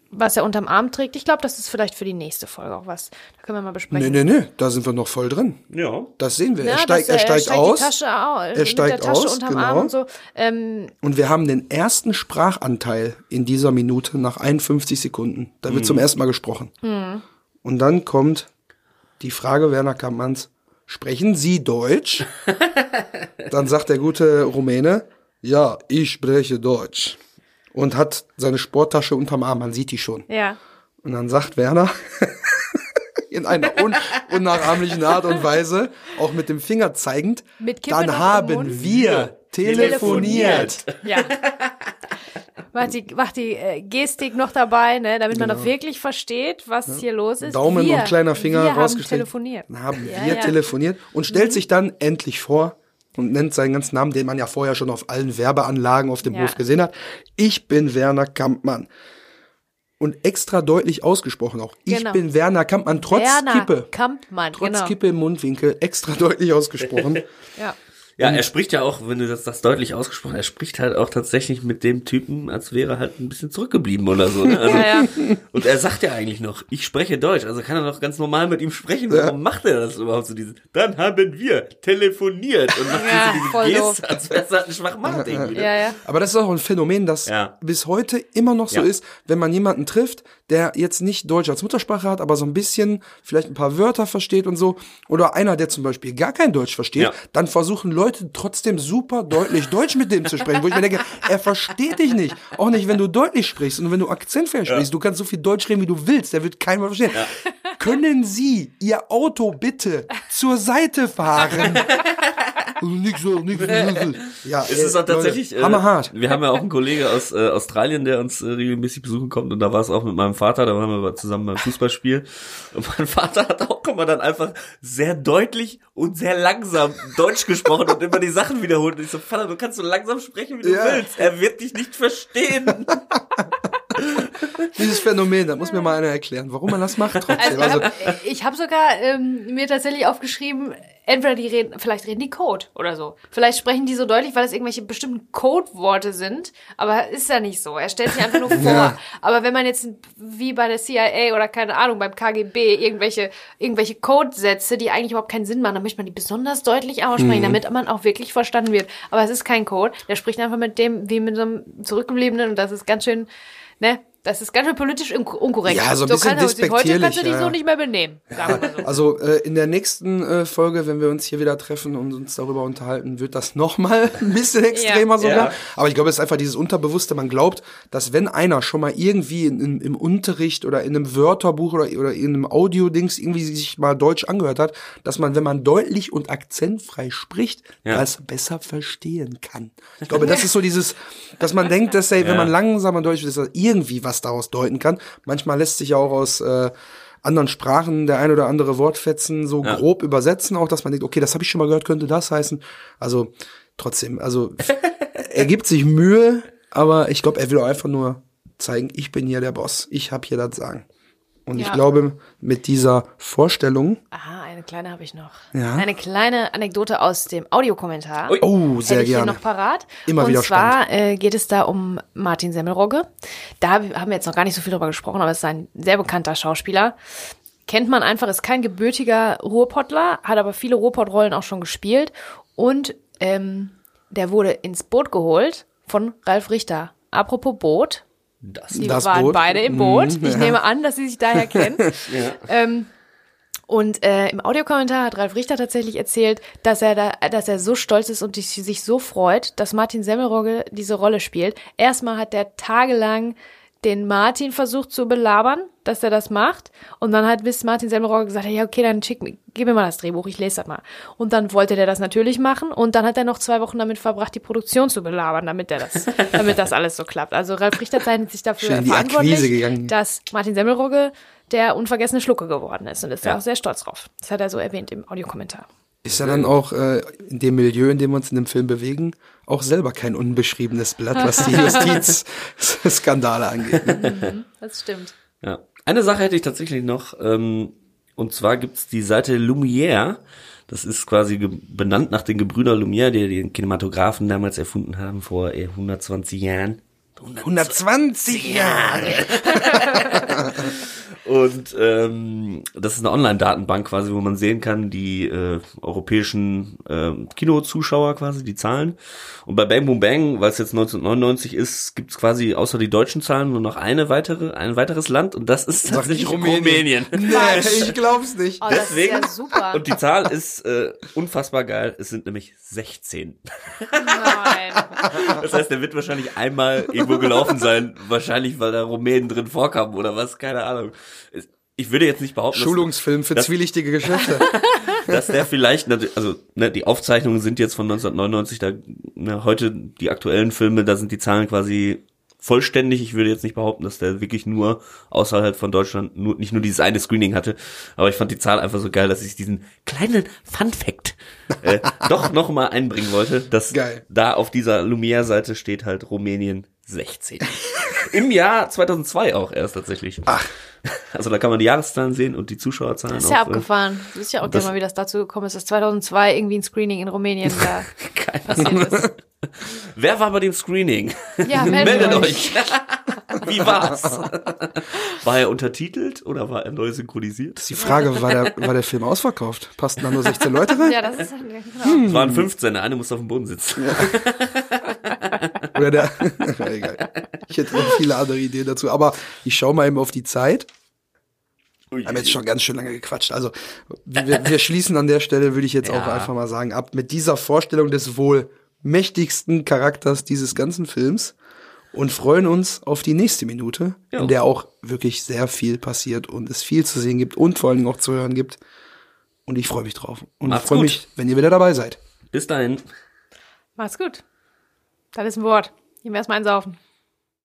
B: was er unterm Arm trägt. Ich glaube, das ist vielleicht für die nächste Folge auch was. Da können wir mal
C: Nee,
B: besprechen.
C: nee, nee, da sind wir noch voll drin.
A: Ja.
C: Das sehen wir.
B: Ja,
C: er steigt,
B: dass,
C: er steigt aus.
B: Die Tasche au,
C: Er
B: mit
C: steigt
B: der Tasche
C: aus,
B: unterm Arm
C: genau.
B: und so. Ähm,
C: Und wir haben den ersten Sprachanteil in dieser Minute nach 51 Sekunden. Da wird zum ersten Mal gesprochen. Und dann kommt die Frage Werner Kampmanns, sprechen Sie Deutsch? dann sagt der gute Rumäne, ja, ich spreche Deutsch. Und hat seine Sporttasche unterm Arm, man sieht die schon.
B: ja.
C: Und dann sagt Werner in einer un unnachahmlichen Art und Weise, auch mit dem Finger zeigend, dann haben wir telefoniert.
B: Ja. Macht die, macht die äh, Gestik noch dabei, ne, damit man auch wirklich versteht, was hier los ist.
C: Genau. Daumen
B: wir,
C: und kleiner Finger
B: wir
C: rausgestreckt.
B: Haben telefoniert.
C: Dann haben
B: Ja,
C: wir
B: ja.
C: telefoniert und stellt sich dann endlich vor und nennt seinen ganzen Namen, den man ja vorher schon auf allen Werbeanlagen auf dem
B: Ja.
C: Hof gesehen hat. Ich bin Werner Kampmann. Und extra deutlich ausgesprochen auch. Ich
B: Genau.
C: bin Werner Kampmann, trotz
B: Werner
C: Kippe.
B: Kampmann,
C: Trotz
B: genau.
C: Kippe im Mundwinkel, extra deutlich ausgesprochen.
B: Ja.
A: Ja, er spricht ja auch, wenn du das, das deutlich ausgesprochen hast, er spricht halt auch tatsächlich mit dem Typen, als wäre er halt ein bisschen zurückgeblieben oder so. Ne? Also,
B: Ja, ja.
A: Und er sagt ja eigentlich noch, ich spreche Deutsch, also kann er doch ganz normal mit ihm sprechen. Warum macht er das überhaupt so dieses? Dann haben wir telefoniert und macht
B: Ja,
A: diese,
B: voll
A: diese
B: doof.
A: Geste, als wäre es halt ein Schwachmat irgendwie. ne?
B: ja, ja.
C: Aber das ist auch ein Phänomen, das
A: Ja.
C: bis heute immer noch so
A: Ja.
C: ist, wenn man jemanden trifft, der jetzt nicht Deutsch als Muttersprache hat, aber so ein bisschen vielleicht ein paar Wörter versteht und so, oder einer, der zum Beispiel gar kein Deutsch versteht,
A: Ja.
C: dann versuchen Leute Leute trotzdem super deutlich Deutsch mit dem zu sprechen, wo ich mir denke, er versteht dich nicht. Auch nicht, wenn du deutlich sprichst und wenn du akzentfrei sprichst. Du kannst so viel Deutsch reden, wie du willst, der wird keiner verstehen. Können Sie Ihr Auto bitte zur Seite fahren? Nicht so, nicht so. Ja,
A: Es ist auch tatsächlich.
C: Äh, hammerhart.
A: Wir haben ja auch einen Kollege aus äh, Australien, der uns äh, regelmäßig besuchen kommt und da war es auch mit meinem Vater, da waren wir zusammen beim Fußballspiel und mein Vater hat auch immer dann einfach sehr deutlich und sehr langsam Deutsch gesprochen und immer die Sachen wiederholt und ich so, Vater, du kannst so langsam sprechen, wie du
C: Ja.
A: willst, er wird dich nicht verstehen.
C: Dieses Phänomen, da muss mir mal einer erklären, warum man das macht trotzdem. Also,
B: hab, ich habe sogar ähm, mir tatsächlich aufgeschrieben, entweder die reden, vielleicht reden die Code oder so. Vielleicht sprechen die so deutlich, weil es irgendwelche bestimmten Codeworte sind, aber ist ja nicht so. Er stellt sich einfach nur vor.
C: Ja.
B: Aber wenn man jetzt wie bei der CIA oder keine Ahnung beim KGB irgendwelche irgendwelche Codesätze, die eigentlich überhaupt keinen Sinn machen, dann möchte man die besonders deutlich aussprechen, damit man auch wirklich verstanden wird. Aber es ist kein Code. Der spricht einfach mit dem wie mit so einem zurückgebliebenen und das ist ganz schön, ne? Das ist ganz schön politisch un- unkorrekt.
C: Ja, so ein bisschen
B: kann er sich- Heute kannst du dich
C: ja.
B: so nicht mehr benehmen. Sagen wir mal so.
C: Also äh, in der nächsten äh, Folge, wenn wir uns hier wieder treffen und uns darüber unterhalten, wird das nochmal ein bisschen extremer sogar.
A: Ja.
C: Aber ich glaube, es ist einfach dieses Unterbewusste. Man glaubt, dass wenn einer schon mal irgendwie in, in, im Unterricht oder in einem Wörterbuch oder, oder in einem Audio-Dings irgendwie sich mal Deutsch angehört hat, dass man, wenn man deutlich und akzentfrei spricht,
A: Ja.
C: das besser verstehen kann. Ich glaube, das ist so dieses, dass man denkt, dass ey, wenn
A: Ja.
C: man langsamer Deutsch ist, dass irgendwie was daraus deuten kann. Manchmal lässt sich ja auch aus äh, anderen Sprachen der ein oder andere Wortfetzen so
A: Ja.
C: grob übersetzen, auch dass man denkt, okay, das habe ich schon mal gehört, könnte das heißen. Also trotzdem, also er gibt sich Mühe, aber ich glaube, er will auch einfach nur zeigen, ich bin hier der Boss, ich habe hier das Sagen. Und ich
B: Ja.
C: glaube, mit dieser Vorstellung,
B: Aha, eine kleine habe ich noch.
C: Ja.
B: Eine kleine Anekdote aus dem Audiokommentar.
C: Oh, sehr
B: ich hier
C: gerne.
B: noch parat.
C: Immer
B: Und
C: wieder
B: zwar äh, geht es da um Martin Semmelrogge. Da hab- haben wir jetzt noch gar nicht so viel drüber gesprochen, aber es ist ein sehr bekannter Schauspieler. Kennt man einfach, ist kein gebürtiger Ruhrpottler, hat aber viele Ruhrpott-Rollen auch schon gespielt. Und ähm, der wurde ins Boot geholt von Ralf Richter. Apropos Boot,
A: Das.
B: die
C: Das
B: waren
C: Boot.
B: beide im Boot.
C: Mhm,
B: ich
C: ja.
B: nehme an, dass sie sich daher kennen. ähm, und äh, im Audiokommentar hat Ralf Richter tatsächlich erzählt, dass er da, dass er so stolz ist und sich, sich so freut, dass Martin Semmelrogge diese Rolle spielt. Erstmal hat er tagelang den Martin versucht zu belabern, dass er das macht. Und dann hat bis Martin Semmelrogge gesagt, ja, okay, dann schick, mir- gib mir mal das Drehbuch, ich lese das mal. Und dann wollte der das natürlich machen. Und dann hat er noch zwei Wochen damit verbracht, die Produktion zu belabern, damit er das, damit das alles so klappt. Also Ralf Richter zeichnet sich dafür
C: Schön
B: verantwortlich, dass Martin Semmelrogge der unvergessene Schlucke geworden ist. Und ist
A: Ja.
B: ja auch sehr stolz drauf. Das hat er so erwähnt im Audiokommentar.
C: Ist er dann auch äh, in dem Milieu, in dem wir uns in dem Film bewegen, auch selber kein unbeschriebenes Blatt, was die Justizskandale angeht. Ne?
B: Das stimmt.
A: Ja. Eine Sache hätte ich tatsächlich noch, ähm, und zwar gibt's die Seite Lumière. Das ist quasi benannt nach den Gebrüder Lumière, die den Kinematographen damals erfunden haben, vor eh 120 Jahren.
C: 120 Jahre.
A: Und ähm, das ist eine Online-Datenbank quasi, wo man sehen kann, die äh, europäischen äh, Kinozuschauer quasi, die Zahlen. Und bei Bang Boom Bang, weil es jetzt 1999 ist, gibt's quasi außer die deutschen Zahlen nur noch eine weitere, ein weiteres Land und das ist
C: Sag nicht
A: tatsächlich
C: Rumänien. Nee, ich glaub's nicht.
B: Oh, das
A: Deswegen-
B: ist ja super.
A: Und die Zahl ist äh, unfassbar geil. Es sind nämlich 16.
B: Nein.
A: Das heißt, der wird wahrscheinlich einmal irgendwo gelaufen sein. Wahrscheinlich, weil da Rumänen drin vorkamen oder was, keine Ahnung. Ich würde jetzt nicht behaupten, dass,
C: Schulungsfilm für
A: das-
C: zwielichtige Geschäfte.
A: dass der vielleicht, also ne, die Aufzeichnungen sind jetzt von 1999, da ne, heute die aktuellen Filme, da sind die Zahlen quasi vollständig. Ich würde jetzt nicht behaupten, dass der wirklich nur außerhalb von Deutschland nur, nicht nur dieses eine Screening hatte, aber ich fand die Zahl einfach so geil, dass ich diesen kleinen Fun Fact äh, doch noch mal einbringen wollte, dass
C: Geil.
A: da auf dieser Lumière-Seite steht halt Rumänien 16. Im Jahr 2002 auch erst tatsächlich.
C: Ach.
A: Also da kann man die Jahreszahlen sehen und die Zuschauerzahlen
B: Das ist ja
A: auch, äh,
B: abgefahren. Du wisst ja auch
A: das-
B: gerne mal, wie das dazu gekommen ist, dass 2002 irgendwie ein Screening in Rumänien da passiert ist.
A: Wer war bei dem Screening?
B: Ja, meldet,
A: Meldet
B: euch.
A: euch. Wie war's? War er untertitelt oder war er neu synchronisiert?
C: Die Frage, war der, war der Film ausverkauft? Passten da nur 16 Leute rein?
B: Ja, das ist genau.
A: Es waren 15, der eine musste auf dem Boden sitzen.
C: Oder der, egal. Ich hätte noch viele andere Ideen dazu. Aber ich schaue mal eben auf die Zeit. Wir haben jetzt schon ganz schön lange gequatscht. Also wir, wir schließen an der Stelle, würde ich jetzt
A: Ja.
C: auch einfach mal sagen, ab mit dieser Vorstellung des wohl mächtigsten Charakters dieses ganzen Films und freuen uns auf die nächste Minute,
A: Ja.
C: in der auch wirklich sehr viel passiert und es viel zu sehen gibt und vor allen Dingen auch zu hören gibt. Und ich freue mich drauf. Und
A: Macht's
C: ich freue mich, wenn ihr wieder dabei seid.
A: Bis dahin.
B: Mach's gut. Das ist ein Wort. Gehen wir erstmal einsaufen.